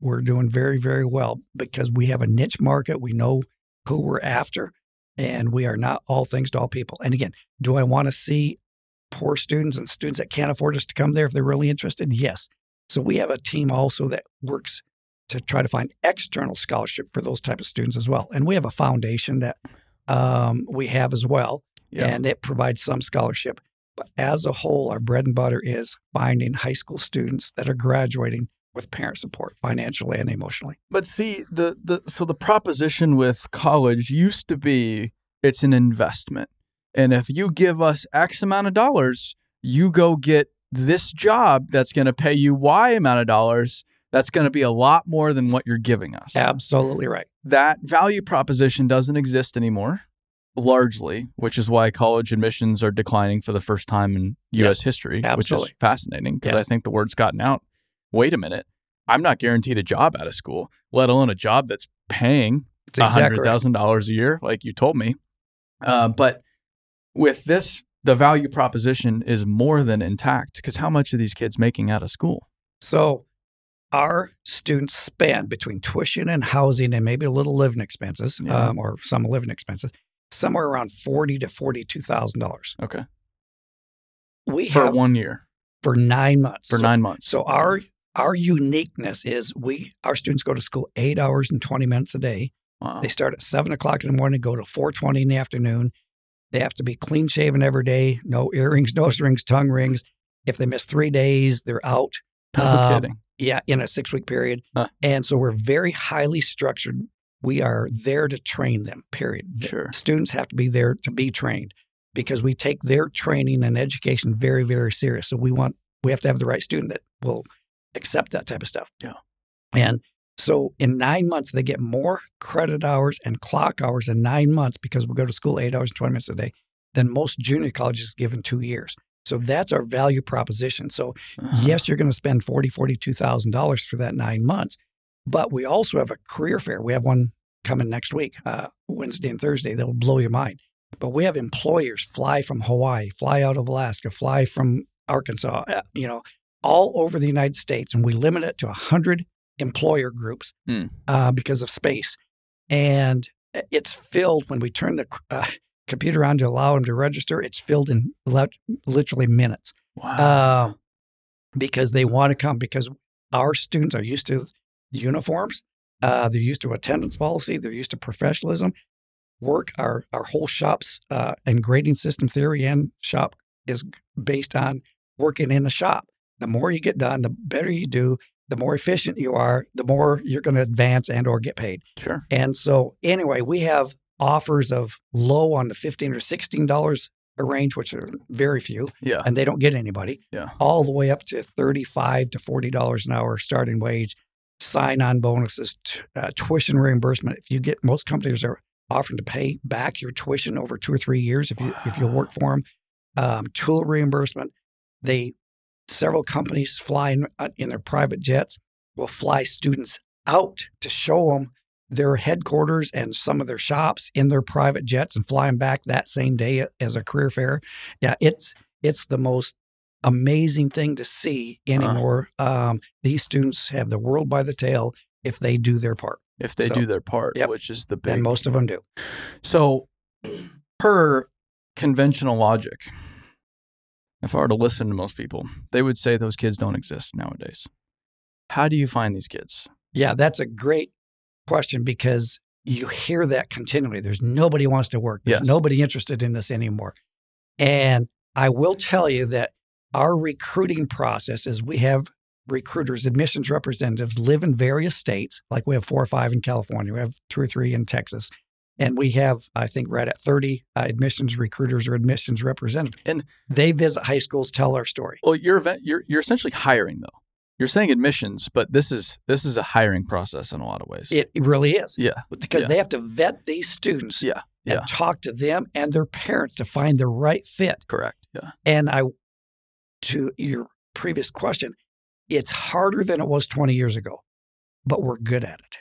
we're doing very very well because we have a niche market. We know who we're after, and we are not all things to all people. And again, do I want to see poor students and students that can't afford us to come there if they're really interested? Yes. So we have a team also that works to try to find external scholarship for those type of students as well. And we have a foundation that um, we have as well, Yeah. and it provides some scholarship. But as a whole, our bread and butter is finding high school students that are graduating with parent support, financially and emotionally. But see, the the so the proposition with college used to be it's an investment. And if you give us X amount of dollars, you go get this job that's going to pay you Y amount of dollars. That's going to be a lot more than what you're giving us. Absolutely right. That value proposition doesn't exist anymore, largely, which is why college admissions are declining for the first time in U.S. Yes, history, which absolutely. is fascinating because I think the word's gotten out. Wait a minute. I'm not guaranteed a job out of school, let alone a job that's paying exactly hundred right. thousand dollars a year, like you told me. Uh, but with this, the value proposition is more than intact because how much are these kids making out of school? So our students spend between tuition and housing and maybe a little living expenses, Yeah. um, or some living expenses, somewhere around forty to forty-two thousand dollars. Okay, We for have one year, for nine months. for So- nine months. So our our uniqueness is we our students go to school eight hours and twenty minutes a day. wow. They start at seven o'clock in the morning, go to four twenty in the afternoon. They have to be clean shaven every day, no earrings, nose rings, tongue rings. If they miss three days, they're out. No um, kidding. Yeah, in a six week period. Huh. And so we're very highly structured. We are there to train them, period. The Sure. Students have to be there to be trained because we take their training and education very, very serious. So we want, we have to have the right student that will accept that type of stuff. Yeah. And so in nine months, they get more credit hours and clock hours in nine months because we go to school eight hours and 20 minutes a day than most junior colleges give in two years. So that's our value proposition. So Uh-huh. yes, you're going to spend forty, forty-two thousand dollars for that nine months, but we also have a career fair. We have one coming next week, uh, Wednesday and Thursday. That will blow your mind. But we have employers fly from Hawaii, fly out of Alaska, fly from Arkansas, uh, you know, all over the United States, and we limit it to hundred employer groups Hmm. uh, because of space. And it's filled when we turn the uh, computer on to allow them to register. It's filled in le- literally minutes wow. uh, because they want to come because our students are used to uniforms. Uh, they're used to attendance policy. They're used to professionalism. Work our our whole shop's uh, and grading system theory and shop is based on working in a shop. The more you get done, the better you do. The more efficient you are, the more you're going to advance and or get paid. sure. And so, anyway, we have offers of low on the fifteen or sixteen dollars a range, which are very few Yeah. and they don't get anybody. Yeah. All the way up to thirty-five to forty dollars an hour starting wage, sign-on bonuses, t- uh, tuition reimbursement. If you get most companies are offering to pay back your tuition over two or three years if you if you work for them. Um, tool reimbursement. They several companies flying uh, in their private jets will fly students out to show them their headquarters and some of their shops in their private jets and flying back that same day as a career fair. Yeah, it's it's the most amazing thing to see anymore. Um, these students have the world by the tail if they do their part, If they So- do their part, Yep. which is the big and most of them do. So, per conventional logic, if I were to listen to most people, they would say those kids don't exist nowadays. How do you find these kids? Yeah, that's a great question because you hear that continually. There's nobody wants to work. There's Yes. nobody interested in this anymore. And I will tell you that our recruiting process is we have recruiters, admissions representatives live in various states. Like we have four or five in California, we have two or three in Texas. And we have, I think, right at 30 uh, admissions recruiters or admissions representatives. And- they visit high schools, tell our story. Well, you're you're you're essentially hiring though. You're saying admissions, but this is this is a hiring process in a lot of ways. It really is yeah, because Yeah. they have to vet these students yeah, and yeah. talk to them and their parents to find the right fit. Correct. Yeah. And I, to your previous question, it's harder than it was 20 years ago, but we're good at it.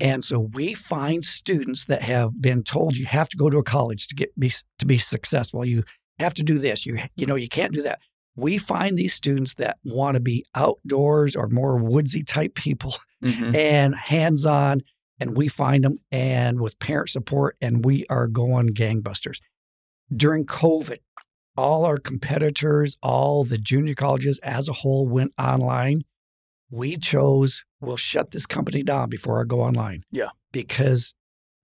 And so we find students that have been told you have to go to a college to get be, to be successful. You have to do this. You you know you can't do that. We find these students that want to be outdoors or more woodsy type people Mhm. and hands on. And we find them and with parent support, and we are going gangbusters. During COVID, all our competitors, all the junior colleges as a whole went online. we chose we'll shut this company down before I go online. Yeah. Because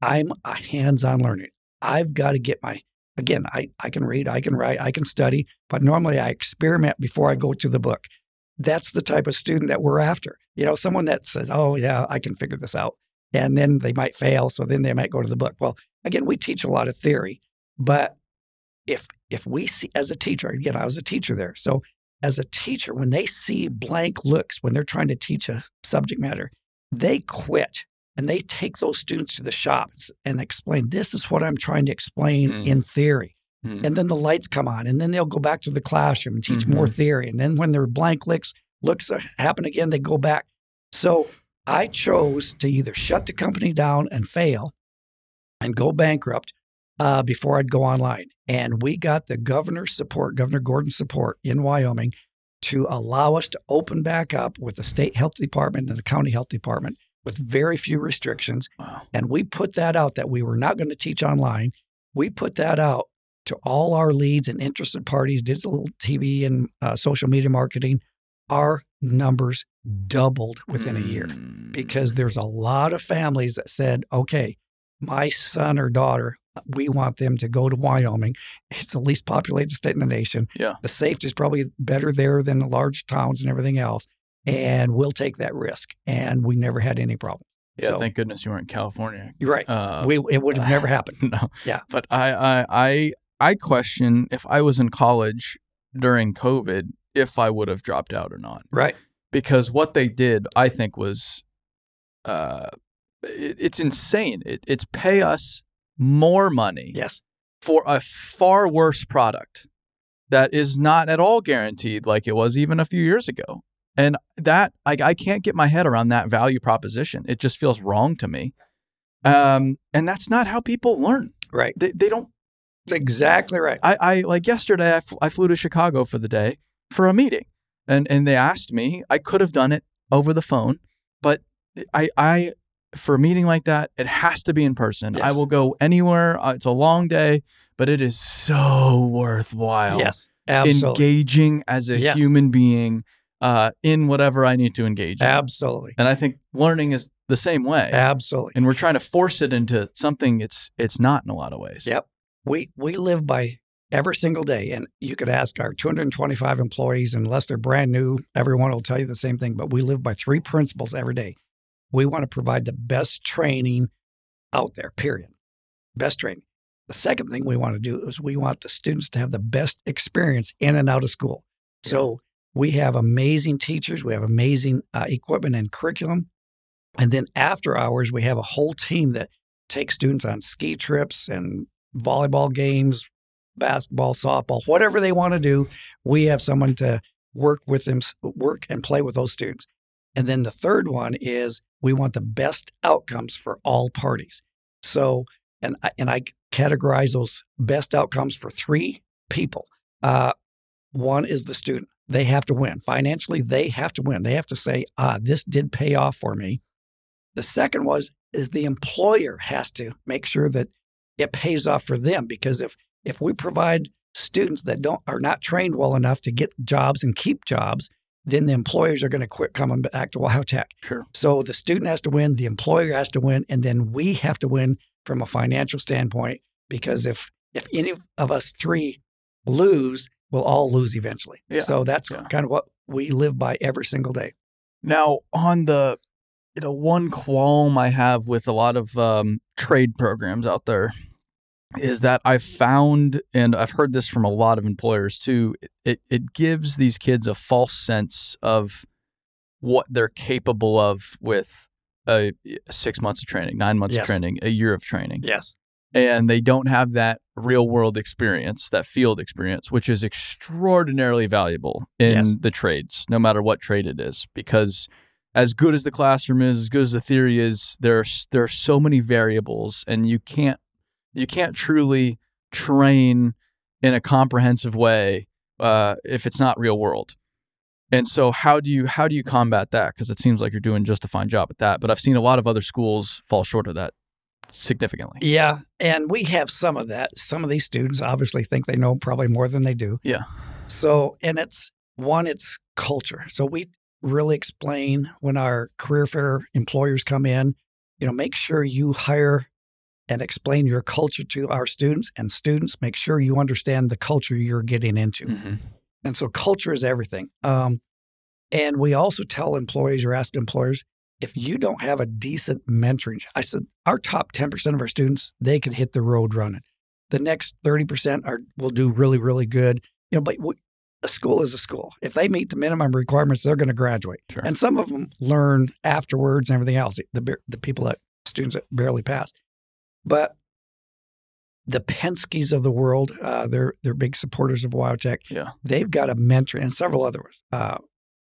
I'm a hands-on learner. I've got to get my again, I, I can read, I can write, I can study, but normally I experiment before I go to the book. That's the type of student that we're after. You know, someone that says, Oh yeah, I can figure this out. And then they might fail. So then they might go to the book. Well, again, we teach a lot of theory, but if if we see as a teacher, again, I was a teacher there. So as a teacher, when they see blank looks when they're trying to teach a subject matter, they quit and they take those students to the shops and explain, this is what I'm trying to explain Mm. in theory. Mm. And then the lights come on, and then they'll go back to the classroom and teach more Mhm. theory. And then when their blank looks looks happen again, they go back. So I chose to either shut the company down and fail and go bankrupt uh, before I'd go online. And we got the governor's support, Governor Gordon's support in Wyoming to allow us to open back up with the state health department and the county health department with very few restrictions. Wow. And we put that out that we were not going to teach online. We put that out to all our leads and interested parties, digital TV and uh, social media marketing. Our numbers doubled within a year because there's a lot of families that said, okay, my son or daughter, we want them to go to Wyoming. It's the least populated state in the nation. Yeah. The safety is probably better there than the large towns and everything else. And we'll take that risk. And we never had any problem. yeah, so- thank goodness you weren't in California. You're right. Uh, we, it would have never happened. no. Yeah. But I, I, I, I question if I was in college during COVID, if I would have dropped out or not. Right. Because what they did, I think, was, uh, it, it's insane. It, it's pay us more money Yes. for a far worse product that is not at all guaranteed like it was even a few years ago. And that I, I can't get my head around that value proposition. It just feels wrong to me. Um, and that's not how people learn. Right. They, they don't. That's exactly right. I, I like yesterday. I, I flew to Chicago for the day for a meeting, and and they asked me. I could have done it over the phone, but I I for a meeting like that, it has to be in person. I will go anywhere. Uh, it's a long day, but it is so worthwhile. Yes. Absolutely. engaging as a Yes. human being uh, in whatever I need to engage. in. Absolutely. And I think learning is the same way. Absolutely. And we're trying to force it into something it's it's not in a lot of ways. Yep. We we live by every single day, and you could ask our 225 employees, unless they're brand new, everyone will tell you the same thing. But we live by three principles every day. We want to provide the best training out there. Period. Best training. The second thing we want to do is we want the students to have the best experience in and out of school. So we have amazing teachers, we have amazing uh, equipment and curriculum, and then after hours we have a whole team that takes students on ski trips and volleyball games, basketball, softball, whatever they want to do. We have someone to work with them, work and play with those students. And then the third one is we want the best outcomes for all parties. So, and I, and I categorize those best outcomes for three people. Uh, one is the student; they have to win financially. They have to win. They have to say, "Ah, this did pay off for me." The second was is the employer has to make sure that it pays off for them because if if we provide students that don't are not trained well enough to get jobs and keep jobs, then the employers are going to quit coming back to WyoTech. Sure. So the student has to win, the employer has to win, and then we have to win from a financial standpoint because if if any of us three lose, we'll all lose eventually. Yeah, So that's yeah. kind of what we live by every single day. Now, on the you know, one qualm I have with a lot of um, trade programs out there is that I've found, and I've heard this from a lot of employers too, it, it gives these kids a false sense of what they're capable of with a, six months of training, nine months Yes. of training, a year of training. Yes. And they don't have that real world experience, that field experience, which is extraordinarily valuable in Yes. the trades, no matter what trade it is, because as good as the classroom is, as good as the theory is, there's there are so many variables, and you can't you can't truly train in a comprehensive way uh, if it's not real world. And so, how do you how do you combat that? Because it seems like you're doing just a fine job at that, but I've seen a lot of other schools fall short of that significantly. Yeah. And we have some of that. Some of these students obviously think they know probably more than they do. Yeah. So, and it's one, it's culture. So we, really explain when our career fair employers come in. You know, make sure you hire and explain your culture to our students and students make sure you understand the culture you're getting into. Mhm. And so culture is everything. Um, and we also tell employees or ask employers if you don't have a decent mentoring, I said our top 10% of our students, they can hit the road running. The next 30% are will do really, really good. You know, but a school is a school. If they meet the minimum requirements, they're going to graduate. Sure. And some of them learn afterwards and everything else. The the people that students that barely pass, but the Penske's of the world, uh, they're they're big supporters of WyoTech. Yeah. They've got a mentor and several others. Uh,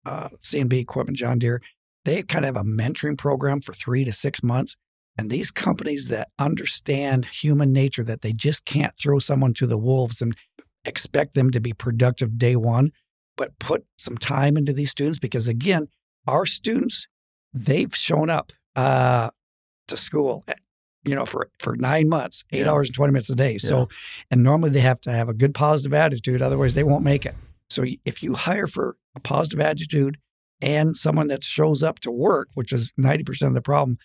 uh, CNB Equipment, John Deere. They kind of have a mentoring program for three to six months. And these companies that understand human nature, that they just can't throw someone to the wolves and expect them to be productive day one, but put some time into these students because again, our students, they've shown up uh, to school, eh, you know, for for nine months, eight Yeah. hours and twenty minutes a day. So, and normally they have to have a good positive attitude, otherwise they won't make it. So, if you hire for a positive attitude and someone that shows up to work, which is ninety percent of the problem,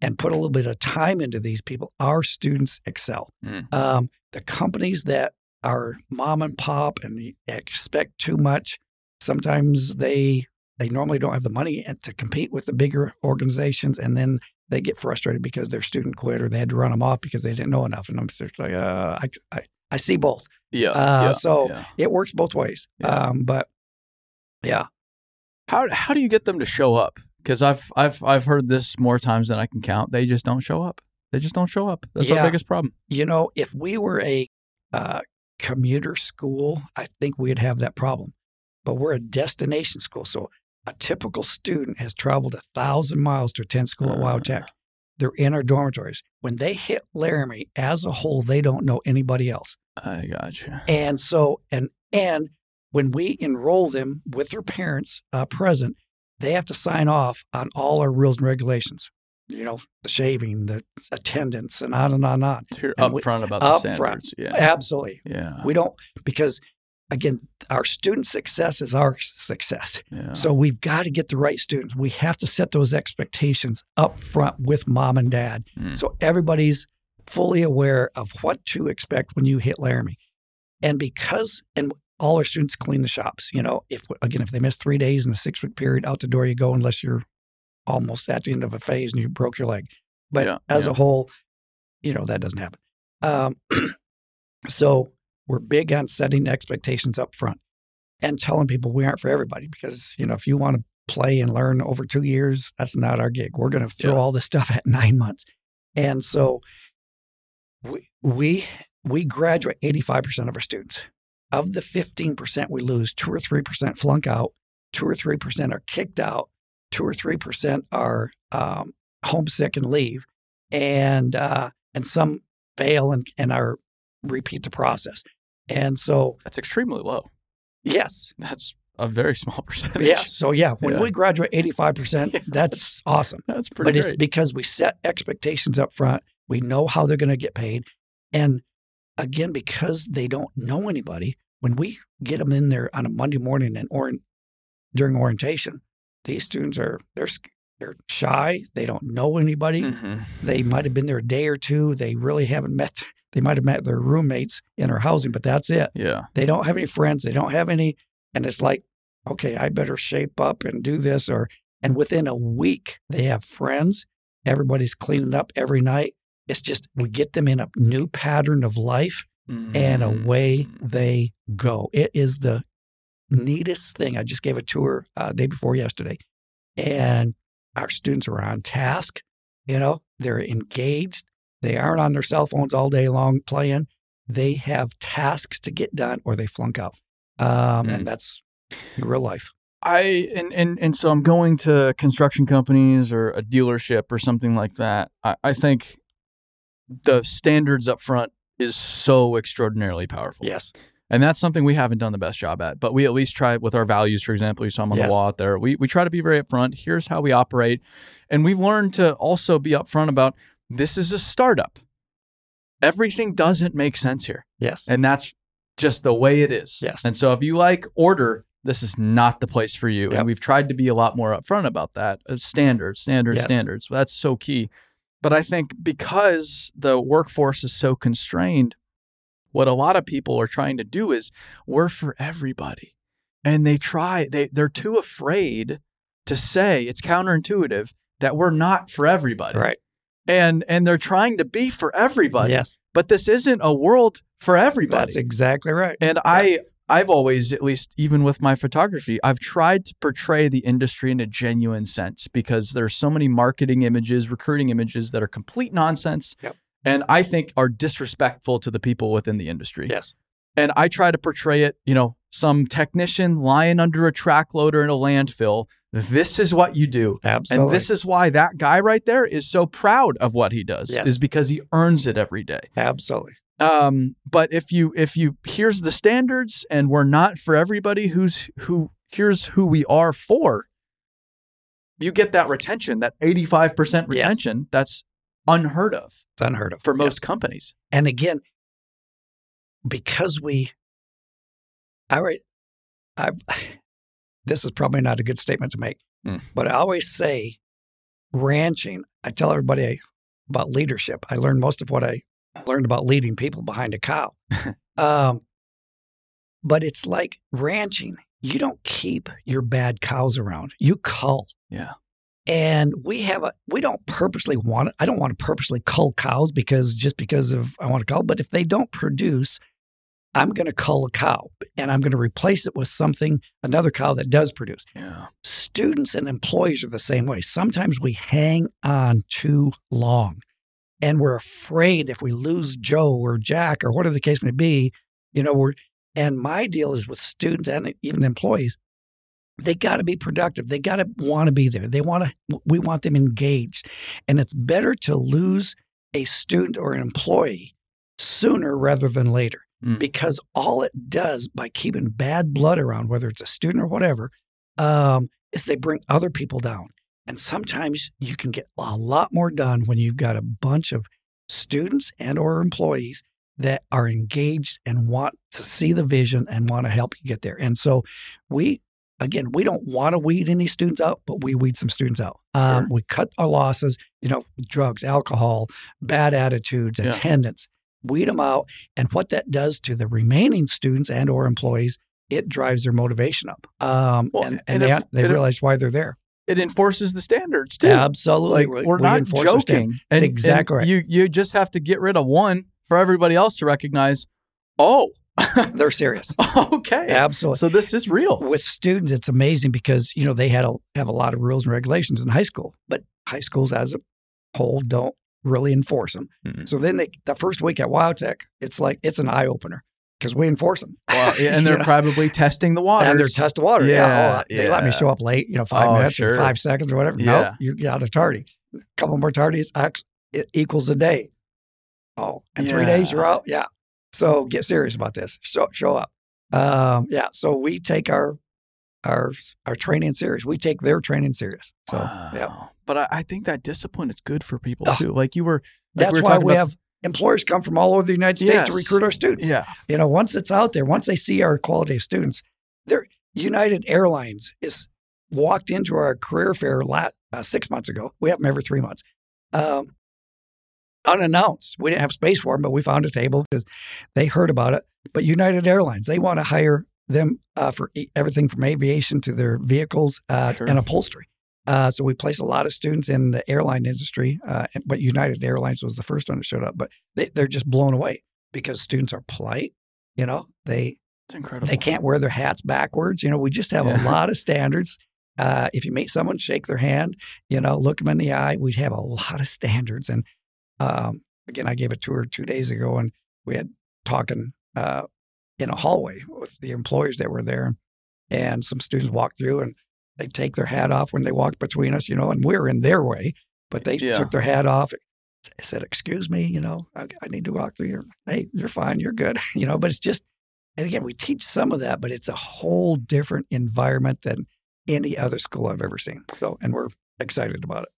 and put a little bit of time into these people, our students excel. Mm. Um, the companies that are mom and pop and expect too much, sometimes they they normally don't have the money to compete with the bigger organizations, and then they get frustrated because their student quit or they had to run them off because they didn't know enough. And I'm just like, uh, I, I I see both. Yeah. Uh, yeah, so- yeah. It works both ways. Yeah. Um, but yeah, How how do you get them to show up? Because I've I've I've heard this more times than I can count. They just don't show up. They just don't show up. That's our biggest problem. you know, if we were a uh, commuter school, I think we'd have that problem. But we're a destination school. So a typical student has traveled a thousand miles to attend school at Uh. WyoTech. They're in our dormitories. When they hit Laramie as a whole, they don't know anybody else. I gotcha. And so, and and when we enroll them with their parents uh, present, they have to sign off on all our rules and regulations. You know, the shaving, the attendance, and on and on and on. So you're And we- upfront about the upfront. standards. Yeah. Absolutely. Yeah. We don't because again, our student success is our success. yeah. So we've got to get the right students. We have to set those expectations up front with mom and dad. Mm. So everybody's fully aware of what to expect when you hit Laramie. And because and all our students clean the shops, you know, if again if they miss 3 days in a 6 week period out the door you go unless you're almost at the end of a phase and you broke your leg. But Yeah, as yeah. a whole, you know, that doesn't happen. Um, so we're big on setting expectations up front and telling people we aren't for everybody because, you know, if you want to play and learn over two years, that's not our gig. We're going to throw Yeah. all this stuff at nine months. And so we, we, we graduate 85% of our students. Of the 15% we lose, two or 3% flunk out, two or 3% are kicked out, two or 3% are um, homesick and leave, and, uh, and some fail and, and are repeat the process. And so, That's extremely low. yes, That's a very small percentage. yes. So, yeah, when Yeah. we graduate 85%, Yeah. that's awesome. That's pretty but it's because we set expectations up front. We know how they're going to get paid. And again, because they don't know anybody, when we get them in there on a Monday morning and or during orientation, these students are they're they're shy. They don't know anybody. Mhm. They might have been there a day or two. They really haven't met. They might have met their roommates in our housing, but that's it. Yeah. They don't have any friends. They don't have any, and it's like, okay, I better shape up and do this. Or and within a week, they have friends. Everybody's cleaning up every night. It's just we get them in a new pattern of life, and Mhm. away they go. It is the neatest thing. I just gave a tour uh, day before yesterday, and our students are on task. You know, they're engaged. They aren't on their cell phones all day long playing. They have tasks to get done, or they flunk out. Um, Mm. And that's real life. I and, and and so I'm going to construction companies or a dealership or something like that. I, I think the standards up front is so extraordinarily powerful. Yes. And that's something we haven't done the best job at. But we at least try with our values, for example, you saw them on Yes. the wall out there. We we try to be very upfront. Here's how we operate. And we've learned to also be upfront about this is a startup. Everything doesn't make sense here. Yes. And that's just the way it is. Yes. And so if you like order, this is not the place for you. Yep. And we've tried to be a lot more upfront about that. Uh, Standards, standards, Yes. standards. That's so key. But I think because the workforce is so constrained, what a lot of people are trying to do is we're for everybody. And they try, they, they're too afraid to say it's counterintuitive that we're not for everybody. Right. And and they're trying to be for everybody. Yes. But this isn't a world for everybody. That's exactly right. And I I've always, at least even with my photography, I've tried to portray the industry in a genuine sense because there's so many marketing images, recruiting images that are complete nonsense. Yep. And I think are disrespectful to the people within the industry. Yes. And I try to portray it, you know, some technician lying under a track loader in a landfill. This is what you do. Absolutely. And this is why that guy right there is so proud of what he does, Yes. is because he earns it every day. Absolutely. Um, but if you if you here's the standards and we're not for everybody who's who here's who we are for, you get that retention, that 85% Yes. retention that's unheard of It's unheard of for Yes. most companies. And again, because we, I, I, this is probably not a good statement to make, Hmm. but I always say, ranching. I tell everybody about leadership. I learned most of what I learned about leading people behind a cow. um, but it's like ranching. You don't keep your bad cows around. You cull. Yeah. And we have a we don't purposely want it. I don't want to purposely cull cows because just because of I want to cull, but if they don't produce, I'm going to cull a cow and I'm going to replace it with something another cow that does produce. Yeah. Students and employees are the same way. Sometimes we hang on too long and we're afraid if we lose Joe or Jack or whatever the case may be, you know, we're and my deal is with students and even employees, they got to be productive. They got to want to be there. They want to we want them engaged. And it's better to lose a student or an employee sooner rather than later Mm. because all it does by keeping bad blood around, whether it's a student or whatever, um, is they bring other people down. And sometimes you can get a lot more done when you've got a bunch of students and or employees that are engaged and want to see the vision and want to help you get there. And so we again, we don't want to weed any students out, but we weed some students out. Um, Sure. We cut our losses, you know, drugs, alcohol, bad attitudes, Yeah. attendance, weed them out. And what that does to the remaining students and or employees, it drives their motivation up. Um, Well, and, and and they, if- they and if- realize why they're there. It enforces the standards too. Absolutely. Like We- we're we not enforce our stand- joking. And, exactly and right. you you just have to get rid of one for everybody else to recognize, oh, They're serious. okay. Absolutely. So this is real. with students, it's amazing because you know they had a, have a lot of rules and regulations in high school, but high schools as a whole don't really enforce them. Mm-mm. So then they, the first week at WyoTech, it's like it's an eye opener because we enforce them. Well, yeah, and they're know? probably testing the water. and they're test water. Yeah, Yeah, oh, they let me show up late, you know, five Oh, minutes sure. or five seconds or whatever. Yeah. No, you got a tardy. A couple more tardies, equals a day. Oh, and three days you're out. Yeah. So get serious about this. Show, show up. Um, yeah. So we take our our our training serious. We take their training serious. So yeah, But I, I think that discipline is good for people Oh, too. Like you were, like that's we were why we about- have employers come from all over the United States to recruit our students. Yeah. You know, once it's out there, once they see our quality of students, they're United Airlines is walked into our career fair last, uh, six months ago. We have them every three months. Um, unannounced. We didn't have space for them, but we found a table because they heard about it. But United Airlines, they want to hire them uh, for e- everything from aviation to their vehicles uh, Sure. and upholstery. Uh, so we place a lot of students in the airline industry, uh, but United Airlines was the first one that showed up. But they, they're just blown away because students are polite. You know, they It's incredible. they can't wear their hats backwards. You know, we just have Yeah. a lot of standards. Uh, if you meet someone, shake their hand. You know, look them in the eye. We have a lot of standards. And um, again, I gave a tour two days ago, and we had talking uh, in a hallway with the employers that were there, and some students walked through, and they take their hat off when they walk between us. You know, and we're in their way, but they Yeah. took their hat off. I said, "Excuse me, you know, I, I need to walk through here." Hey, you're fine. You're good. you know, but it's just and again, we teach some of that, but it's a whole different environment than any other school I've ever seen. So, and we're excited about it.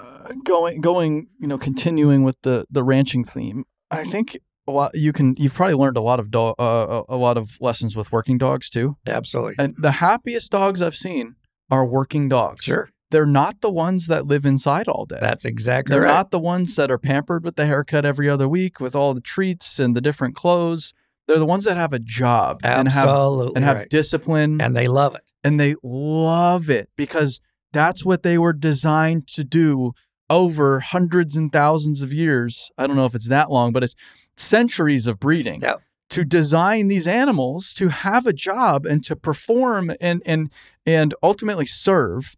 uh, going going you know continuing with the the ranching theme i think well, you can you've probably learned a lot of dog uh, a lot of lessons with working dogs too. Absolutely. And the happiest dogs I've seen are working dogs. Sure. They're not the ones that live inside all day. That's exactly They're right. not the ones that are pampered with the haircut every other week with all the treats and the different clothes. They're the ones that have a job and have Absolutely. and have right. discipline and they love it. and they love it because that's what they were designed to do over hundreds and thousands of years. I don't know if it's that long, but it's centuries of breeding. Yep. To design these animals to have a job and to perform and and and ultimately serve.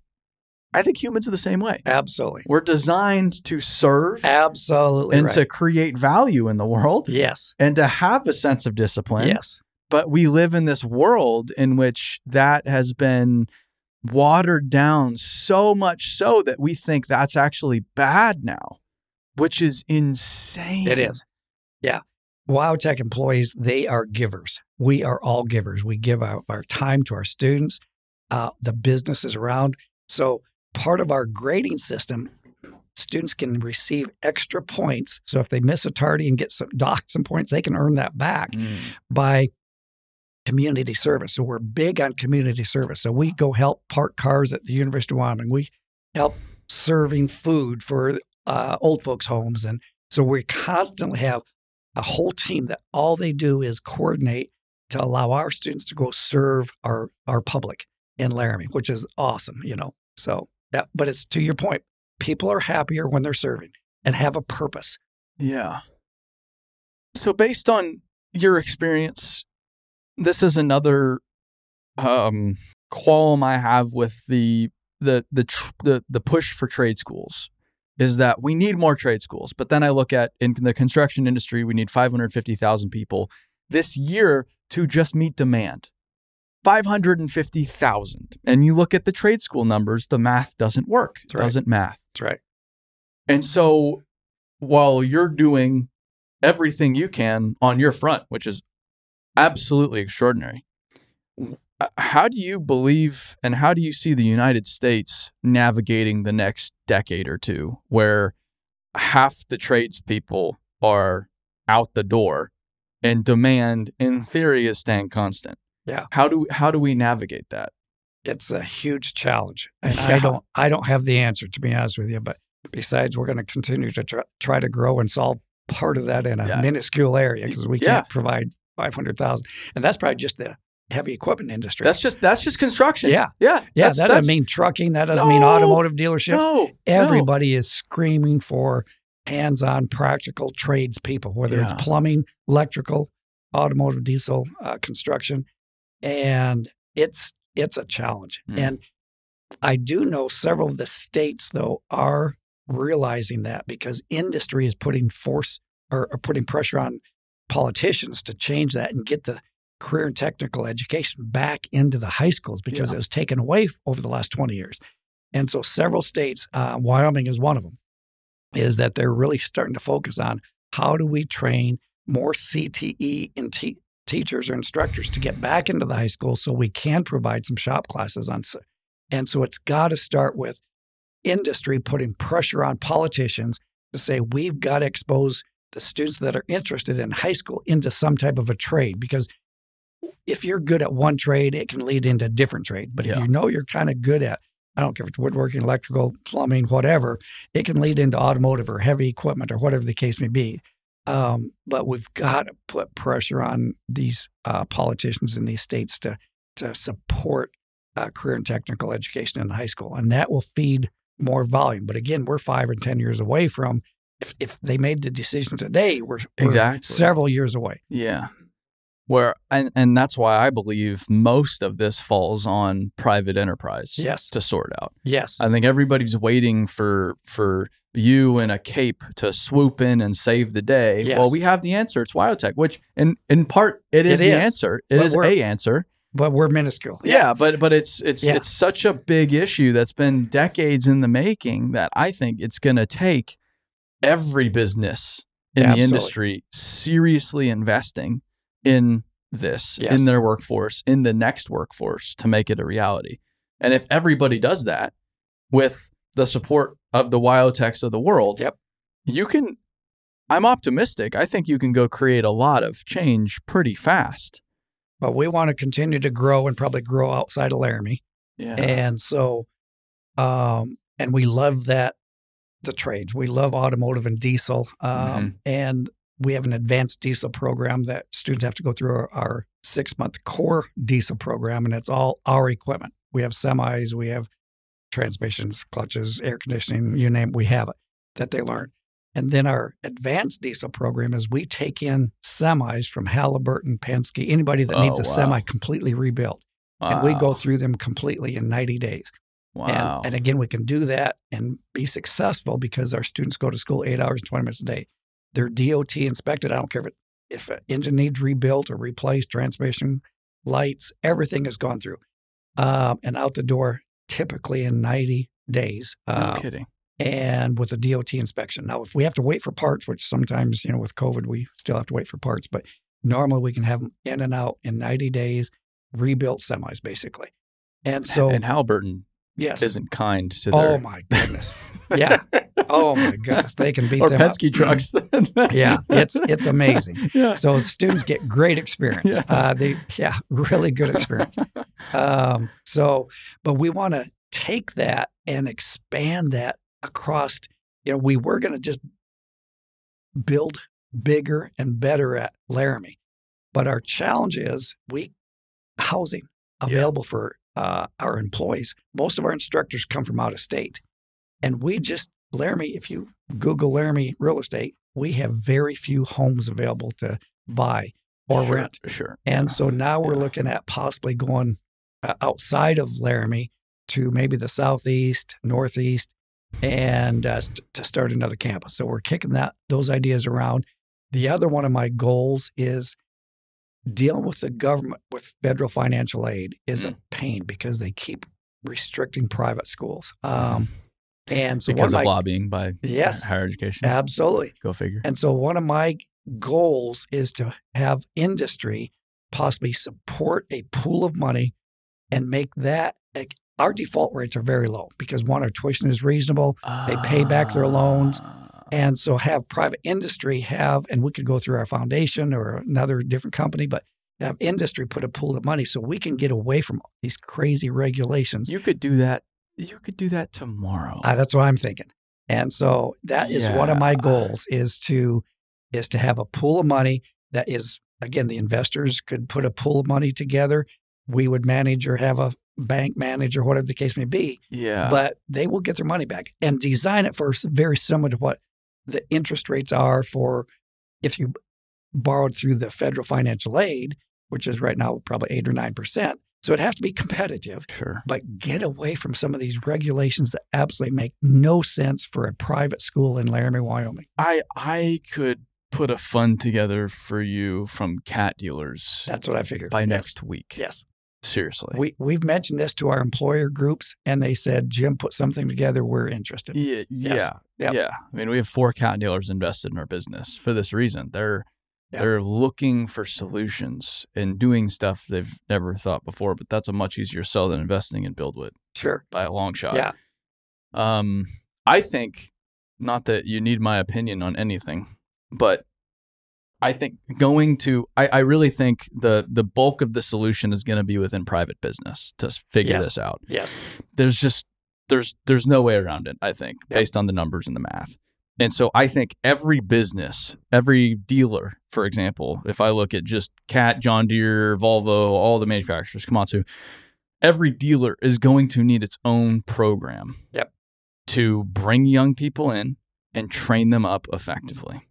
I think humans are the same way. Absolutely. We're designed to serve Absolutely. and right. to create value in the world yes. and to have a sense of discipline Yes. but we live in this world in which that has been watered down so much so that we think that's actually bad now, which is insane. It is. Yeah. WyoTech employees, they are givers. We are all givers. We give out our time to our students, uh, the businesses around. So, part of our grading system, students can receive extra points. So, if they miss a tardy and get some dock some points, they can earn that back Mm. by community service. So we're big on community service. So we go help park cars at the University of Wyoming. We help serving food for uh, old folks' homes, and so we constantly have a whole team that all they do is coordinate to allow our students to go serve our our public in Laramie, which is awesome. You know, so yeah. But it's to your point. People are happier when they're serving and have a purpose. Yeah. So, based on your experience, this is another um, qualm I have with the the the tr- the the push for trade schools is that we need more trade schools. But then I look at in the construction industry, we need 550,000 people this year to just meet demand. 550,000. And you look at the trade school numbers, the math doesn't work. That's right. Doesn't math. That's right. And so while you're doing everything you can on your front, which is absolutely extraordinary, Uh, how do you believe and how do you see the United States navigating the next decade or two where half the tradespeople are out the door and demand in theory is staying constant? Yeah. How do how do we navigate that? it's a huge challenge and Yeah. i don't i don't have the answer to be honest with you but besides we're going to continue to try, try to grow and solve part of that in a Yeah. minuscule area because we Yeah. can't provide 500000 and that's probably just the heavy equipment industry That's just that's just construction. yeah Yeah. yeah That's- that that's- doesn't mean trucking that doesn't mean automotive dealerships No. no. everybody is screaming for hands-on practical trades people whether Yeah. it's plumbing electrical automotive diesel uh, construction and it's it's a challenge Hmm. and i do know several of the states though are realizing that because industry is putting force or, or putting pressure on politicians to change that and get the career and technical education back into the high schools because Yeah. it was taken away over the last 20 years and so several states uh, wyoming is one of them is that they're really starting to focus on how do we train more cte te- teachers or instructors to get back into the high school so we can provide some shop classes on and so it's got to start with industry putting pressure on politicians to say we've got to expose the students that are interested in high school into some type of a trade because if you're good at one trade it can lead into a different trade but if you know you're kind of good at i don't care if it's woodworking electrical plumbing whatever it can lead into automotive or heavy equipment or whatever the case may be um, but we've got to put pressure on these uh, politicians in these states to to support uh, career and technical education in high school, and that will feed more volume. But again, we're five or ten years away from. If if they made the decision today, we're, we're Exactly. several years away. Yeah. Where and and that's why I believe most of this falls on private enterprise Yes. to sort out. Yes, I think everybody's waiting for for you in a cape to swoop in and save the day. Yes. Well, we have the answer. It's WyoTech, which in in part it is It the answer. It But is a answer. but we're minuscule. Yeah, but but it's it's Yeah. it's such a big issue that's been decades in the making that I think it's going to take every business in the industry seriously investing in this Yes. in their workforce, in the next workforce to make it a reality. And if everybody does that with the support of the WyoTechs of the world, Yep. you can I'm optimistic. I think you can go create a lot of change pretty fast. But we want to continue to grow and probably grow outside of Laramie. Yeah. And so, um, and we love that the trades. We love automotive and diesel. Um, Mm-hmm. And we have an advanced diesel program that students have to go through our, our six month core diesel program, and it's all our equipment. We have semis, we have transmissions, clutches, air conditioning, you name it, we have it that they learn. And then our advanced diesel program is we take in semis from Halliburton, Penske, anybody that Oh, needs a wow. semi completely rebuilt. And we go through them completely in 90 days. Wow. And, and again, we can do that and be successful because our students go to school eight hours and 20 minutes a day. They're DOT inspected. I don't care if, it, if an engine needs rebuilt or replaced, transmission, lights, everything has gone through. Um, and out the door typically in 90 days. no Uh, kidding. and with a DOT inspection. Now, if we have to wait for parts, which sometimes, you know, with COVID, we still have to wait for parts, but normally we can have them in and out in 90 days, rebuilt semis, basically. And so, and Halliburton yes. isn't kind to their. Oh my goodness. Yeah. Oh my gosh, They can beat or them up. Trucks. Yeah. It's it's amazing. yeah. So students get great experience. Yeah. Uh, they yeah, really good experience. Um, so, but we want to take that and expand that across. You know, we were going to just build bigger and better at Laramie, but our challenge is we housing available for uh, our employees. Most of our instructors come from out of state, and we just Laramie. If you Google Laramie real estate, we have very few homes available to buy or sure, rent. Sure. And so now we're Yeah. looking at possibly going uh, outside of Laramie to maybe the southeast, northeast, and uh, st- to start another campus. So we're kicking that those ideas around. The other one of my goals is dealing with the government with federal financial aid is Mm. a pain because they keep restricting private schools. Um, and so because of my, lobbying by Yes. higher education. absolutely. Go figure. And so one of my goals is to have industry possibly support a pool of money and make that like, our default rates are very low because one, our tuition is reasonable. they pay back their loans. Ah. And so have private industry have, and we could go through our foundation or another different company, but have industry put a pool of money so we can get away from these crazy regulations. You could do that. You could do that tomorrow. Uh, that's what I'm thinking. And so that is one of my goals is to is to have a pool of money that is again the investors could put a pool of money together. We would manage or have a bank manage or whatever the case may be, yeah. but they will get their money back and design it for very similar to what the interest rates are for if you borrowed through the federal financial aid, which is right now probably eight or nine percent. So it'd have to be competitive sure. but get away from some of these regulations that absolutely make no sense for a private school in Laramie, Wyoming. I I could put a fund together for you from cat dealers That's what I figured. by Yes. next week. Yes. Seriously. We, we've mentioned this to our employer groups, and they said, Jim, put something together. We're interested. yeah, yeah, Yep. yeah. I mean, we have four cat dealers invested in our business for this reason. They're Yeah. they're looking for solutions and doing stuff they've never thought before. But that's a much easier sell than investing in BuildWitt Sure. by a long shot. Yeah. Um, I think not that you need my opinion on anything, but I think going to I, I really think the the bulk of the solution is going to be within private business to figure Yes. this out. Yes. There's just there's there's no way around it. I think Yep. based on the numbers and the math. And so I think every business, every dealer, for example, if I look at just Cat, John Deere, Volvo, all the manufacturers, Komatsu, every dealer is going to need its own program Yep. to bring young people in and train them up effectively.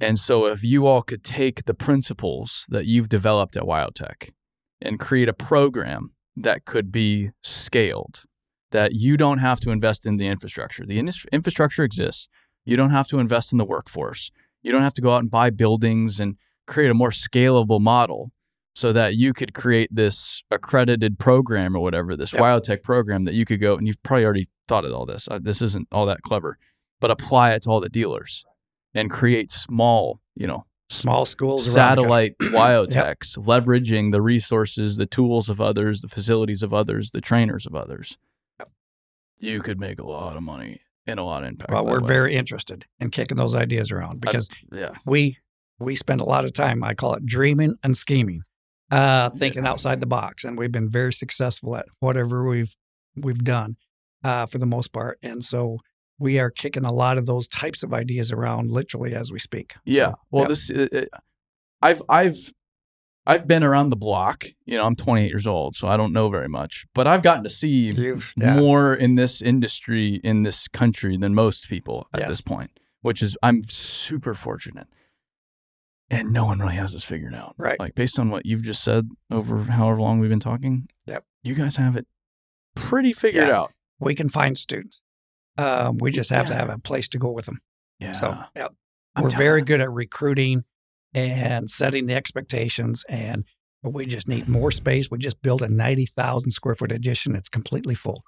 And so if you all could take the principles that you've developed at WyoTech and create a program that could be scaled, that you don't have to invest in the infrastructure. The indus- infrastructure exists. You don't have to invest in the workforce. You don't have to go out and buy buildings and create a more scalable model so that you could create this accredited program or whatever, this Yep. Program that you could go and you've probably already thought of all this. Uh, this isn't all that clever, but apply it to all the dealers and create small, you know, Small schools around the country. satellite WyoTechs, leveraging the resources, the tools of others, the facilities of others, the trainers of others. You could make a lot of money and a lot of impact. Well, we're way. very interested in kicking those ideas around because yeah. we we spend a lot of time. I call it dreaming and scheming, uh, thinking Yeah. outside the box, and we've been very successful at whatever we've we've done uh, for the most part. And so we are kicking a lot of those types of ideas around literally as we speak. Yeah. So, well, yep. this uh, uh, I've I've I've been around the block. You know, I'm 28 years old, so I don't know very much, but I've gotten to see yeah, more in this industry in this country than most people at Yes. this point, which is I'm super fortunate. And no one really has this figured out. Right. Like based on what you've just said over however long we've been talking. Yep. You guys have it pretty figured Yeah. out. we can find students. Um, we just have to have a place to go with them. Yeah. So, yeah, we're very good at recruiting and setting the expectations and we just need more space. We just built a 90000 square foot addition. It's completely full.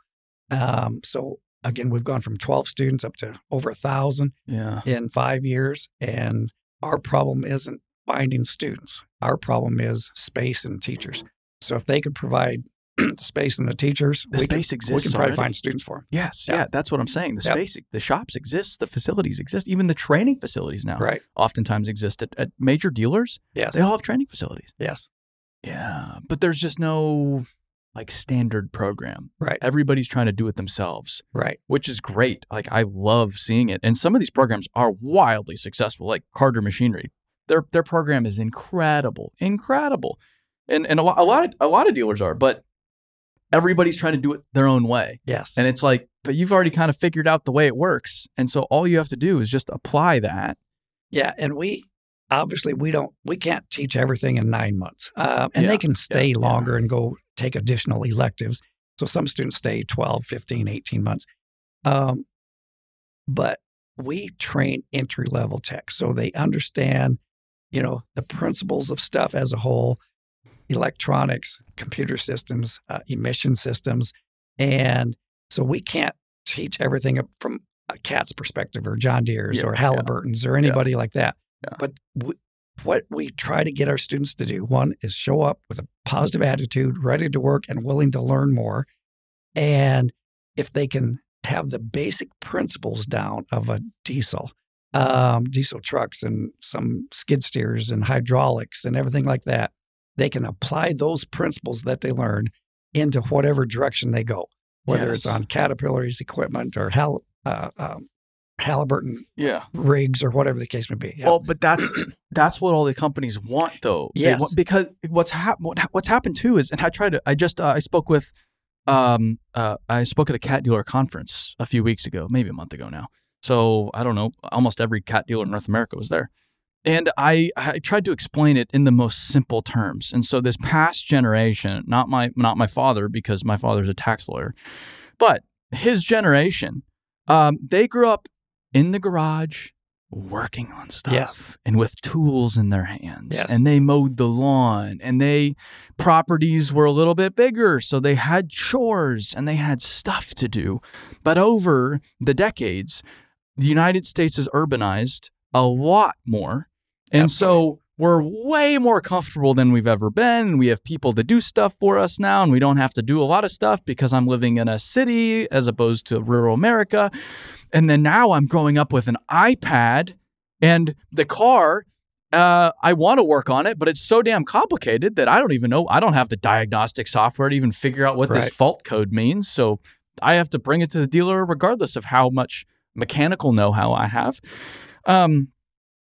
Um, so again we've gone from 12 students up to over a thousand Yeah. in five years and our problem isn't finding students. Our problem is space and teachers. So if they could provide the space and the teachers The we space can, we can probably already. find students for them Yes, Yeah. yeah. that's what I'm saying. The Yep. space, the shops exist, the facilities exist, even the training facilities now right oftentimes exist at, at major dealers. yes They all have training facilities. yes Yeah, but there's just no like standard program. right Everybody's trying to do it themselves, right which is great. Like I love seeing it. And some of these programs are wildly successful, like Carter Machinery. Their their program is incredible, incredible. And and a lot a lot of, a lot of dealers are, but everybody's trying to do it their own way. yes And it's like, but you've already kind of figured out the way it works. And so all you have to do is just apply that. Yeah, and we obviously we don't we can't teach everything in nine months, uh, and Yeah, they can stay yeah. longer and go take additional electives. So some students stay 12, 15, 18 months. Um, but we train entry level tech so they understand, you know, the principles of stuff as a whole, electronics, computer systems, uh, emission systems, and so we can't teach everything from a cat's perspective or John Deere's Yeah, or yeah. Halliburton's or anybody like that. Yeah. But we, what we try to get our students to do one is show up with a positive attitude, ready to work and willing to learn more. And if they can have the basic principles down of a diesel, um, diesel trucks and some skid steers and hydraulics and everything like that, they can apply those principles that they learned into whatever direction they go, whether it's on Caterpillar's equipment or Hal, uh, um, Halliburton Yeah. rigs or whatever the case may be. Yeah. Well, but that's that's what all the companies want, though. Yes. want- because what's hap- what, what's happened too is, and I tried to. I just uh, I spoke with, um, uh, I spoke at a cat dealer conference a few weeks ago, maybe a month ago now. So I don't know. Almost every cat dealer in North America was there, and I I tried to explain it in the most simple terms. And so this past generation, not my not my father because my father's a tax lawyer, but his generation, um, they grew up in the garage working on stuff Yes. and with tools in their hands Yes. and they mowed the lawn and they properties were a little bit bigger so they had chores and they had stuff to do but over the decades the united states has urbanized a lot more and so we're way more comfortable than we've ever been. We have people to do stuff for us now, and we don't have to do a lot of stuff because I'm living in a city as opposed to rural America. And then now I'm growing up with an iPad and the car. Uh, I want to work on it, but it's so damn complicated that I don't even know. I don't have the diagnostic software to even figure out what this fault code means. So I have to bring it to the dealer regardless of how much mechanical know how I have. Um,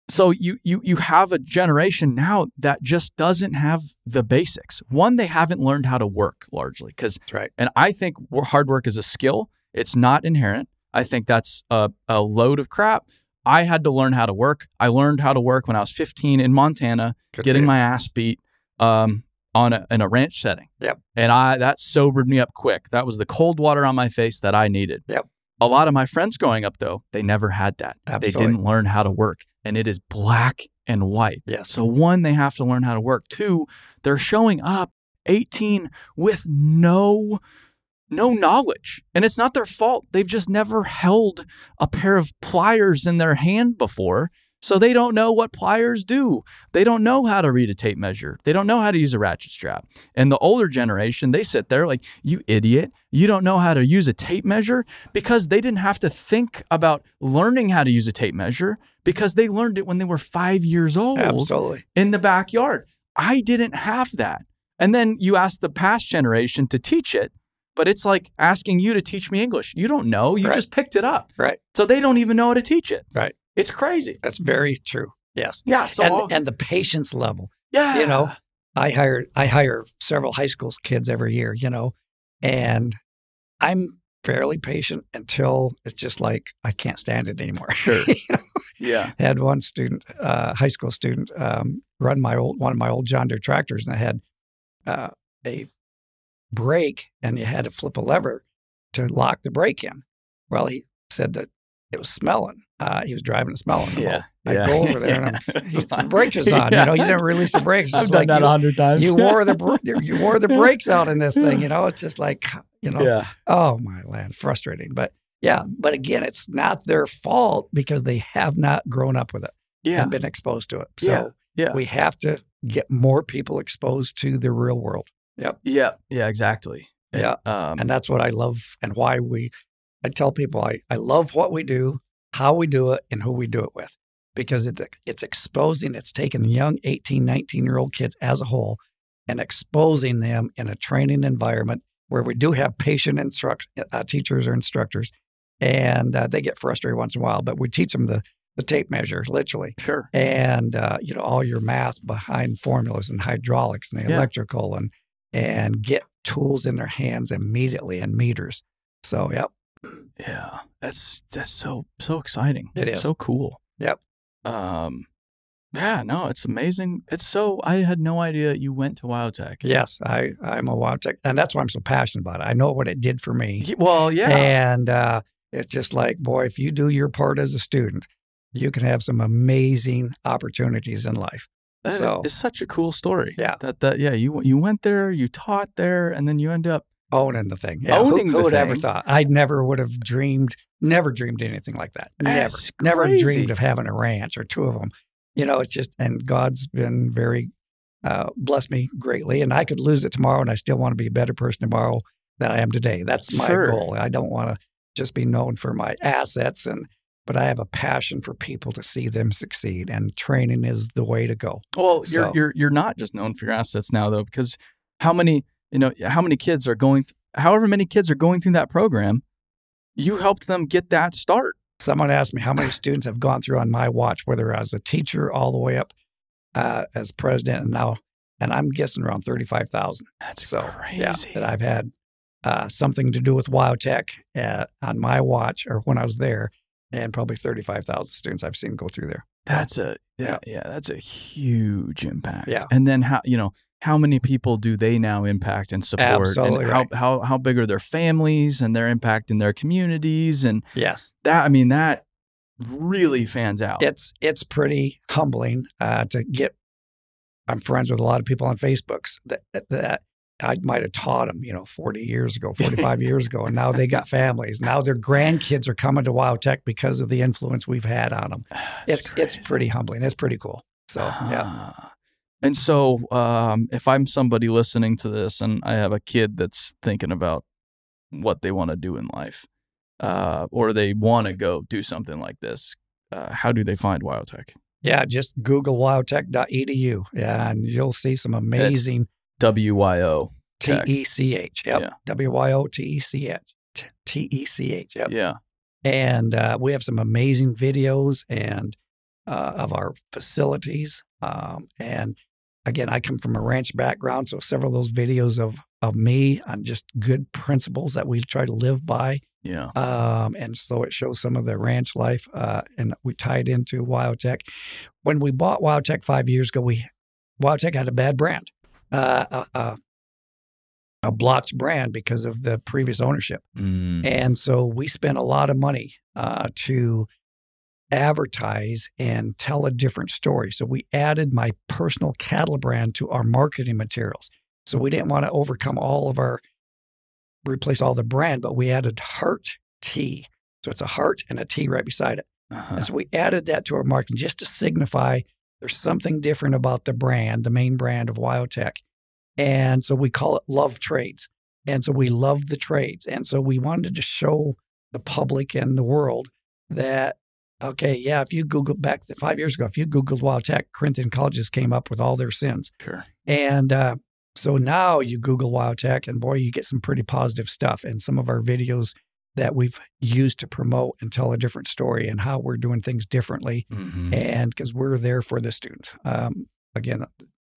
so you you you have a generation now that just doesn't have the basics. One, they haven't learned how to work largely because, right. and I think hard work is a skill. It's not inherent. I think that's a, a load of crap. I had to learn how to work. I learned how to work when I was 15 in Montana, Good getting my ass beat um, on a, in a ranch setting. Yep. And I that sobered me up quick. That was the cold water on my face that I needed. Yep. A lot of my friends growing up though, they never had that. Absolutely. They didn't learn how to work, and it is black and white. Yes. So one, they have to learn how to work. Two, they're showing up 18 with no no knowledge. And it's not their fault. They've just never held a pair of pliers in their hand before. So they don't know what pliers do. They don't know how to read a tape measure. They don't know how to use a ratchet strap. And the older generation, they sit there like, you idiot. You don't know how to use a tape measure because they didn't have to think about learning how to use a tape measure because they learned it when they were five years old Absolutely. in the backyard. I didn't have that. And then you ask the past generation to teach it, but it's like asking you to teach me English. You don't know. You Right. just picked it up. Right. So they don't even know how to teach it. Right. It's crazy. That's very true. Yes. Yeah. So and, and the patience level. yeah, you know, I hire I hire several high school kids every year, you know, and I'm fairly patient until it's just like I can't stand it anymore. Sure. You know? yeah, I had one student, uh, high school student, um, run my old one of my old John Deere tractors, and I had uh, a brake, and you had to flip a lever to lock the brake in. Well, he said that it was smelling. Uh, he was driving and smelling. yeah. I yeah. go over there and I'm, the brakes on. You know, you didn't release the brakes. I've done like that a hundred times. you wore the you wore the brakes out in this thing. You know, it's just like you know, yeah, oh my land, frustrating. But yeah, but again, it's not their fault because they have not grown up with it yeah, and been exposed to it. So Yeah, yeah. we have to get more people exposed to the real world, Yep. yeah, yeah. Exactly. Yeah. Um, and that's what I love and why we. I tell people I I love what we do, how we do it, and who we do it with. Because it, it's exposing, it's taking young 18, 19 year old kids as a whole and exposing them in a training environment where we do have patient instruct, uh, teachers or instructors, and uh, they get frustrated once in a while, but we teach them the, the tape measures, literally, sure. and uh, you know all your math behind formulas and hydraulics and Yeah. electrical, and and get tools in their hands immediately and meters. So, yep, Yeah, that's that's so so exciting. It is. so cool. Yep. Um, yeah, no, it's amazing. It's so I had no idea you went to WyoTech. yes, I I'm a WyoTech, and that's why I'm so passionate about it. I know what it did for me, Well, yeah, and uh, it's just like, boy, if you do your part as a student, you can have some amazing opportunities in life. that so- is such a cool story. Yeah. that that yeah, you you went there, you taught there, and then you end up Owning the thing, yeah. Owning who, who would ever thought? I never would have dreamed, never dreamed anything like that. That's never, never dreamed of having a ranch or two of them. You know, it's just, and God's been very uh, blessed me greatly, and I could lose it tomorrow, and I still want to be a better person tomorrow than I am today. That's my Sure. goal. I don't want to just be known for my assets, and but I have a passion for people to see them succeed, and training is the way to go. Well, you're you're you're not just known for your assets now though, because how many you know how many kids are going, th- however many kids are going through that program, you helped them get that start. Someone asked me how many students have gone through on my watch, whether as a teacher all the way up uh, as president, and now, and I'm guessing around thirty-five thousand. That's So crazy. yeah, that I've had uh, something to do with WyoTech uh, on my watch or when I was there, and probably thirty-five thousand students I've seen go through there. That's a yeah, yeah, that's a huge impact. Yeah. And then how you know how many people do they now impact and support? Absolutely and how, right. how how big are their families and their impact in their communities and Yes, that I mean that really fans out. it's it's pretty humbling uh, to get. I'm friends with a lot of people on Facebooks that that I might have taught them, you know, 40 years ago, 45 years ago, and now they got families. Now their grandkids are coming to WyoTech because of the influence we've had on them. That's It's it's pretty humbling. It's pretty cool. So yeah, Ah. And so, um, if I'm somebody listening to this and I have a kid that's thinking about what they want to do in life, uh, or they want to go do something like this, uh, how do they find WyoTech? yeah. Just Google wyotech.edu, yeah, and you'll see some amazing W Y O T E C H. Yep. Yeah. W Y O T E C H. T E C H. Yep. Yeah. and uh, we have some amazing videos and uh, of our facilities. Um, and again, I come from a ranch background, so several of those videos of of me on just good principles that we try to live by. Yeah. Um, and so it shows some of the ranch life, uh, and we tied into WyoTech. When we bought WyoTech five years ago, we WyoTech had a bad brand, uh, a, a, brand because of the previous ownership. Mm. And so we spent a lot of money uh, to advertise and tell a different story. So we added my personal cattle brand to our marketing materials. So we didn't want to overcome all of our, replace all the brand, but we added Heart T. So it's a heart and a T right beside it. Uh-huh. And so we added that to our marketing just to signify there's something different about the brand, the main brand of WyoTech. And so we call it Love Trades. And so we love the trades. And so we wanted to show the public and the world that, okay, yeah, if you Google back five years ago, if you Googled WyoTech, Corinthian colleges came up with all their sins. Sure. And uh, so now you Google WyoTech, and boy, you get some pretty positive stuff. And some of our videos that we've used to promote and tell a different story and how we're doing things differently. Mhm. And because we're there for the students. Um, again,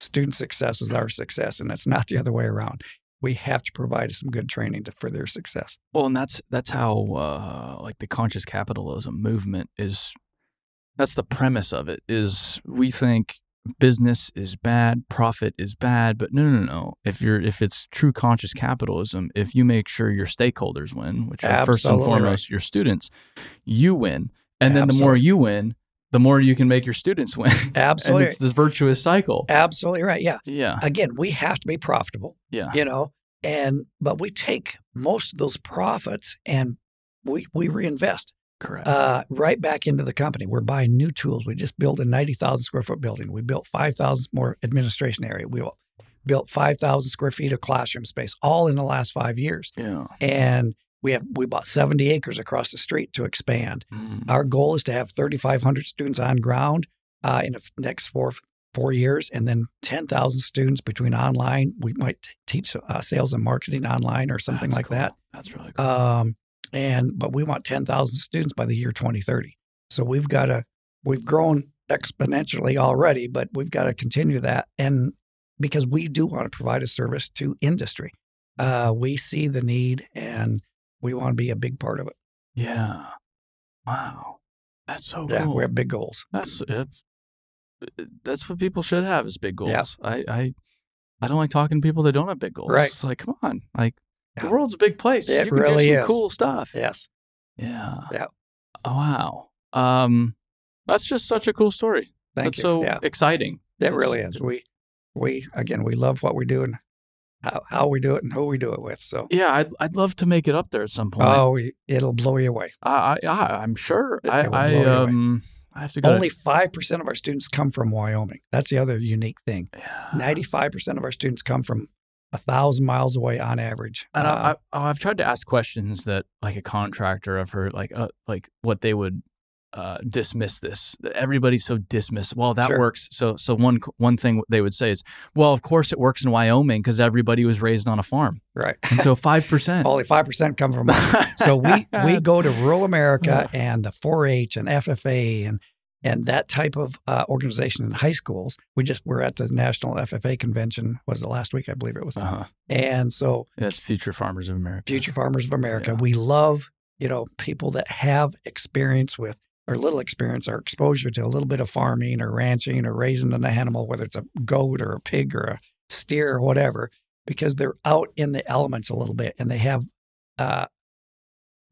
student success is our success, and it's not the other way around. We have to provide some good training to, for their success. Well, and that's that's how uh, like the conscious capitalism movement is. That's the premise of it. Is we think business is bad, profit is bad, but no, no, no, no. If you're if it's true conscious capitalism, if you make sure your stakeholders win, which are first and foremost your students, you win, and then the more you win, the more you can make your students win, and Absolutely, it's this virtuous cycle. absolutely right. Yeah. Yeah, Again, we have to be profitable. yeah, you know and but we take most of those profits and we we reinvest correct. uh, right back into the company we're buying new tools we just built a 90000 square foot building we built 5000 more administration area we built 5000 square feet of classroom space all in the last five years yeah. and we have we bought 70 acres across the street to expand Mm. our goal is to have 3500 students on ground uh, in the next four four years and then 10,000 students between online we might t- teach uh, sales and marketing online or something That's like that. That's really cool. um, and but we want 10,000 students by the year 2030 so we've got to we've grown exponentially already but we've got to continue that and because we do want to provide a service to industry uh, we see the need and we want to be a big part of it yeah. Wow. That's so yeah cool. we have big goals That's it, that's what people should have is big goals. Yeah. I, I I don't like talking to people that don't have big goals. Right. It's like, come on, like the world's a big place. It you can really do some is. cool stuff. yes Yeah. Yeah. Oh, wow. Um, that's just such a cool story. thank that's you so yeah exciting. It It's- really is. We we again we love what we do and how, how we do it and who we do it with. So Yeah, I'd I'd love to make it up there at some point. oh, it'll blow you away. I, I I'm sure. It- I it I um I have to go. Only five percent of our students come from Wyoming. That's the other unique thing. Yeah. Ninety-five percent of our students come from a thousand miles away on average. And Uh, I, I, oh, I've tried to ask questions that, like a contractor, I've heard like, uh, like what they would uh, dismiss this. Everybody's so dismiss. Well, that Sure. works. So, so one one thing they would say is, well, of course it works in Wyoming because everybody was raised on a farm, right. and so five percent. Only five percent come from. so we we go to rural America and the 4-H and FFA and and that type of uh, organization in high schools. We just were at the national FFA convention. Was the last week? I believe it was. Uh-huh. And so That's Future Farmers of America. Future Farmers of America. Yeah. We love, you know, people that have experience with or little experience or exposure to a little bit of farming or ranching or raising an animal, whether it's a goat or a pig or a steer or whatever, because they're out in the elements a little bit and they have uh,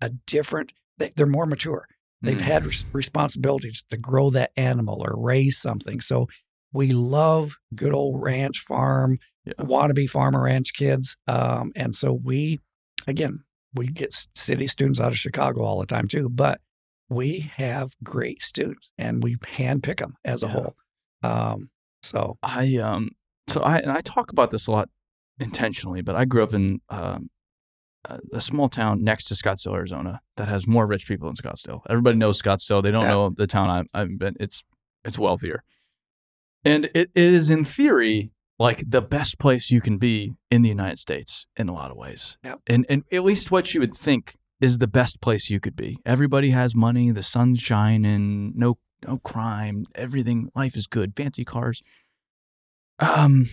a different, they, they're more mature. They've Mm. had res- responsibilities to grow that animal or raise something. So we love good old ranch farm, Yeah. wannabe farmer ranch kids. Um, and so we, again, we get city students out of Chicago all the time too, but we have great students and we handpick them as a Yeah. whole. Um, so I um so I and I talk about this a lot intentionally, but I grew up in um, a, a small town next to Scottsdale, Arizona, that has more rich people than Scottsdale. Everybody knows Scottsdale. They don't Yeah. know the town I, I've been. It's it's wealthier, and it, it is in theory like the best place you can be in the United States in a lot of ways. Yep. And and at least what you would think is the best place you could be. Everybody has money, the sun's shining, no no crime, everything life is good, fancy cars. Um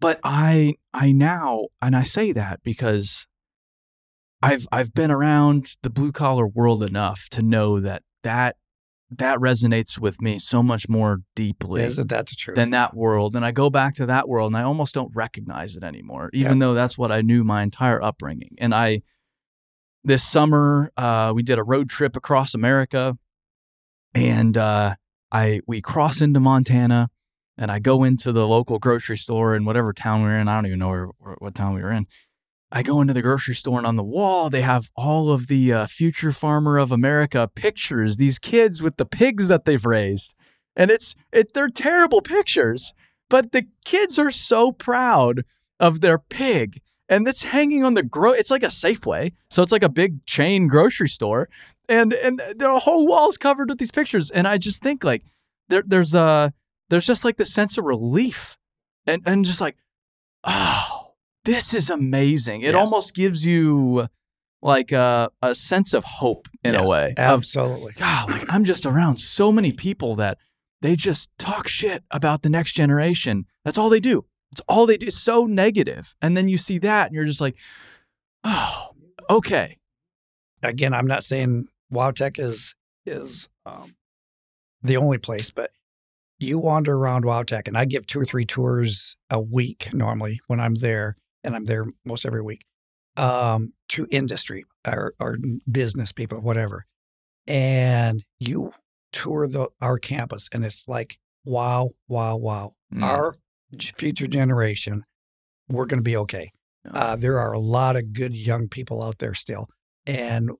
but I I now and I say that because I've I've been around the blue collar world enough to know that that that resonates with me so much more deeply isn't that the truth? than that world. And I go back to that world and I almost don't recognize it anymore, even though that's what I knew my entire upbringing. And I, this summer, uh, we did a road trip across America and uh, I, we cross into Montana and I go into the local grocery store in whatever town we are in. I don't even know where, what town we were in. I go into the grocery store and on the wall they have all of the uh, future farmer of America pictures. These kids with the pigs that they've raised, and it's it they're terrible pictures, but the kids are so proud of their pig, and it's hanging on the gro. It's like a Safeway, so it's like a big chain grocery store, and and the whole wall's covered with these pictures, and I just think like there there's a there's just like the sense of relief, and and just like oh this is amazing. It Yes. almost gives you like a, a sense of hope in Yes, a way. Of, Absolutely. God, like I'm just around so many people that they just talk shit about the next generation. That's all they do. It's all they do. It's so negative. And then you see that and you're just like, oh, okay. again, I'm not saying WyoTech is is um, the only place, but you wander around WyoTech, and I give two or three tours a week normally when I'm there, and I'm there most every week um, to industry or, or business people, whatever. And you tour the our campus, and it's like wow, wow, wow. Mm. Our future generation, we're going to be okay. Uh, there are a lot of good young people out there still. And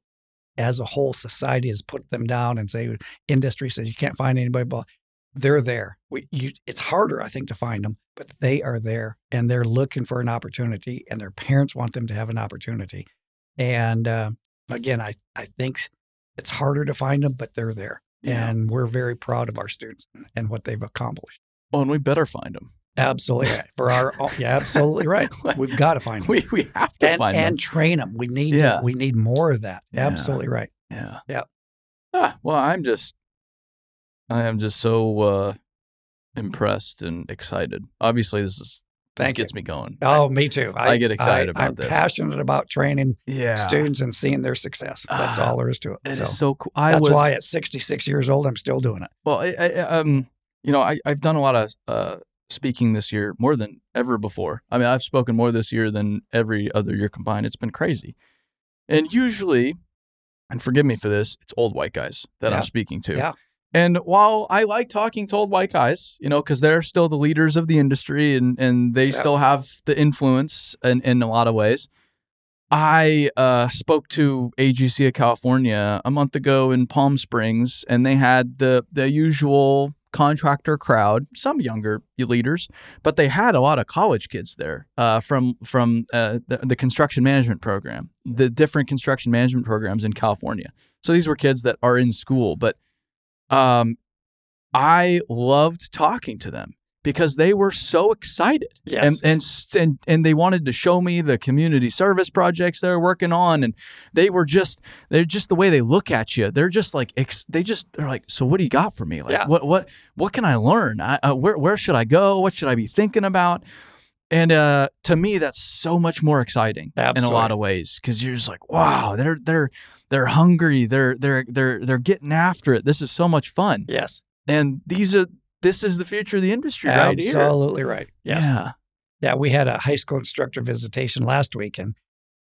as a whole, society has put them down and say, industry says you can't find anybody, but they're there. We, you, it's harder, I think, to find them, but they are there and they're looking for an opportunity and their parents want them to have an opportunity. And uh, again, I, I think it's harder to find them, but they're there. Yeah. And we're very proud of our students and what they've accomplished. Oh, and we better find them. Absolutely. right. For our, oh, yeah, absolutely right. We've got to find them We, we have to and, find and them. train them. We need Yeah. to, we need more of that. Yeah. Absolutely right. Yeah. Yeah. Ah, well, I'm just, I am just so uh, impressed and excited. Obviously, this is this Thank you. gets me going. Oh, me too. I get excited about this. I'm passionate about training yeah, students and seeing their success. That's Ah, all there is to it. It is So so cool. I that's was why at 66 years old, I'm still doing it. well. I, I, um, you know, I, I've done a lot of uh, speaking this year, more than ever before. I mean, I've spoken more this year than every other year combined. It's been crazy, and usually, and forgive me for this, it's old white guys that Yeah. I'm speaking to. Yeah. And while I like talking to old white guys, you know, because they're still the leaders of the industry and and they Yeah. still have the influence in, in a lot of ways. I uh, spoke to AGC of California a month ago in Palm Springs, and they had the the usual contractor crowd, some younger leaders, but they had a lot of college kids there uh, from from uh, the, the construction management program, the different construction management programs in California. So these were kids that are in school, but um, I loved talking to them because they were so excited. Yes. and and and and they wanted to show me the community service projects they're working on and they were just they're just the way they look at you. They're just like they just they're like so what do you got for me? Like Yeah. what what what can I learn? I, uh, where where should I go? What should I be thinking about? And uh, to me that's so much more exciting in a lot of ways because you're just like wow they're they're they're hungry. They're they're they're they're getting after it. This is so much fun. Yes. and these are this is the future of the industry right here Absolutely right. Yes. yeah Yeah, we had a high school instructor visitation last week, and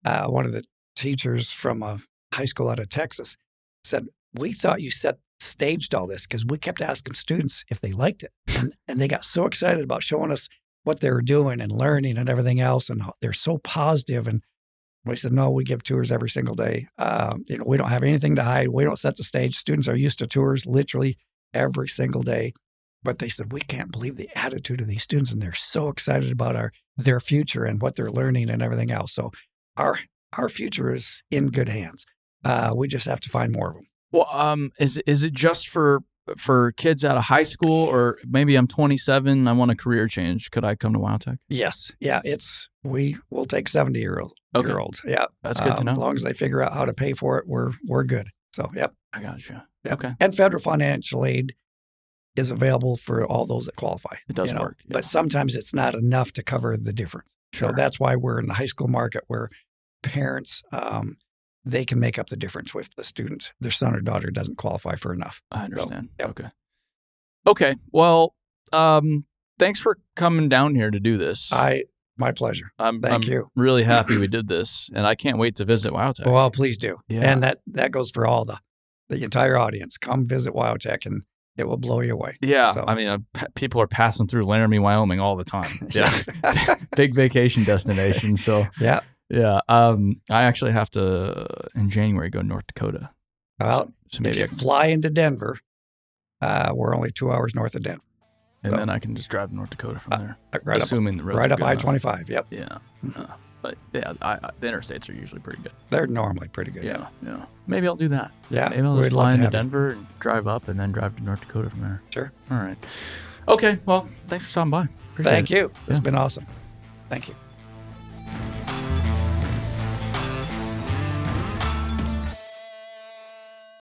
uh, one of the teachers from a high school out of Texas said, "We thought you set staged all this because we kept asking students if they liked it, and, and they got so excited about showing us what they were doing and learning and everything else, and they're so positive." And we said, "No, we give tours every single day. Um, you know, we don't have anything to hide. We don't set the stage. Students are used to tours literally every single day." But they said, we can't believe the attitude of these students, and they're so excited about our their future and what they're learning and everything else. So our our future is in good hands. Uh, we just have to find more of them. Well, um, is is it just for for kids out of high school, or maybe I'm 27, I want a career change? Could I come to WyoTech? Yes, yeah, it's we will take seventy year old Okay. year olds. Yeah, That's good to Um, know. As long as they figure out how to pay for it, we're we're good. So yep, I got you. yep. Okay, And federal financial aid is available for all those that qualify. It does you know, work, yeah. but sometimes it's not enough to cover the difference. Sure. So that's why we're in the high school market where parents um, they can make up the difference with the student. Their son or daughter doesn't qualify for enough. I understand. yep. Okay. Okay. Well, um, thanks for coming down here to do this. I my pleasure. I'm, thank I'm you. really happy we did this, and I can't wait to visit WyoTech. Well, please do. Yeah. And that that goes for all the the entire audience. Come visit WyoTech and it will blow you away. yeah, so- I mean, uh, pa- people are passing through Laramie, Wyoming all the time. Yeah, big vacation destination. So yeah. Yeah. Um, I actually have to in January go to North Dakota. Well, so if maybe you I can, fly into Denver, uh, we're only two hours north of Denver. and so- then I can just drive to North Dakota from there. Uh, Right up, assuming the roads right up I 25. Yep, Yeah. But yeah, I, I, the interstates are usually pretty good. they're normally pretty good. Yeah. Yeah. Maybe I'll do that. yeah. Maybe I'll just fly to into. Denver and drive up and then drive to North Dakota from there. Sure. All right. Okay. Well, thanks for stopping by. Appreciate Thank it. you. It's Yeah. been awesome. Thank you.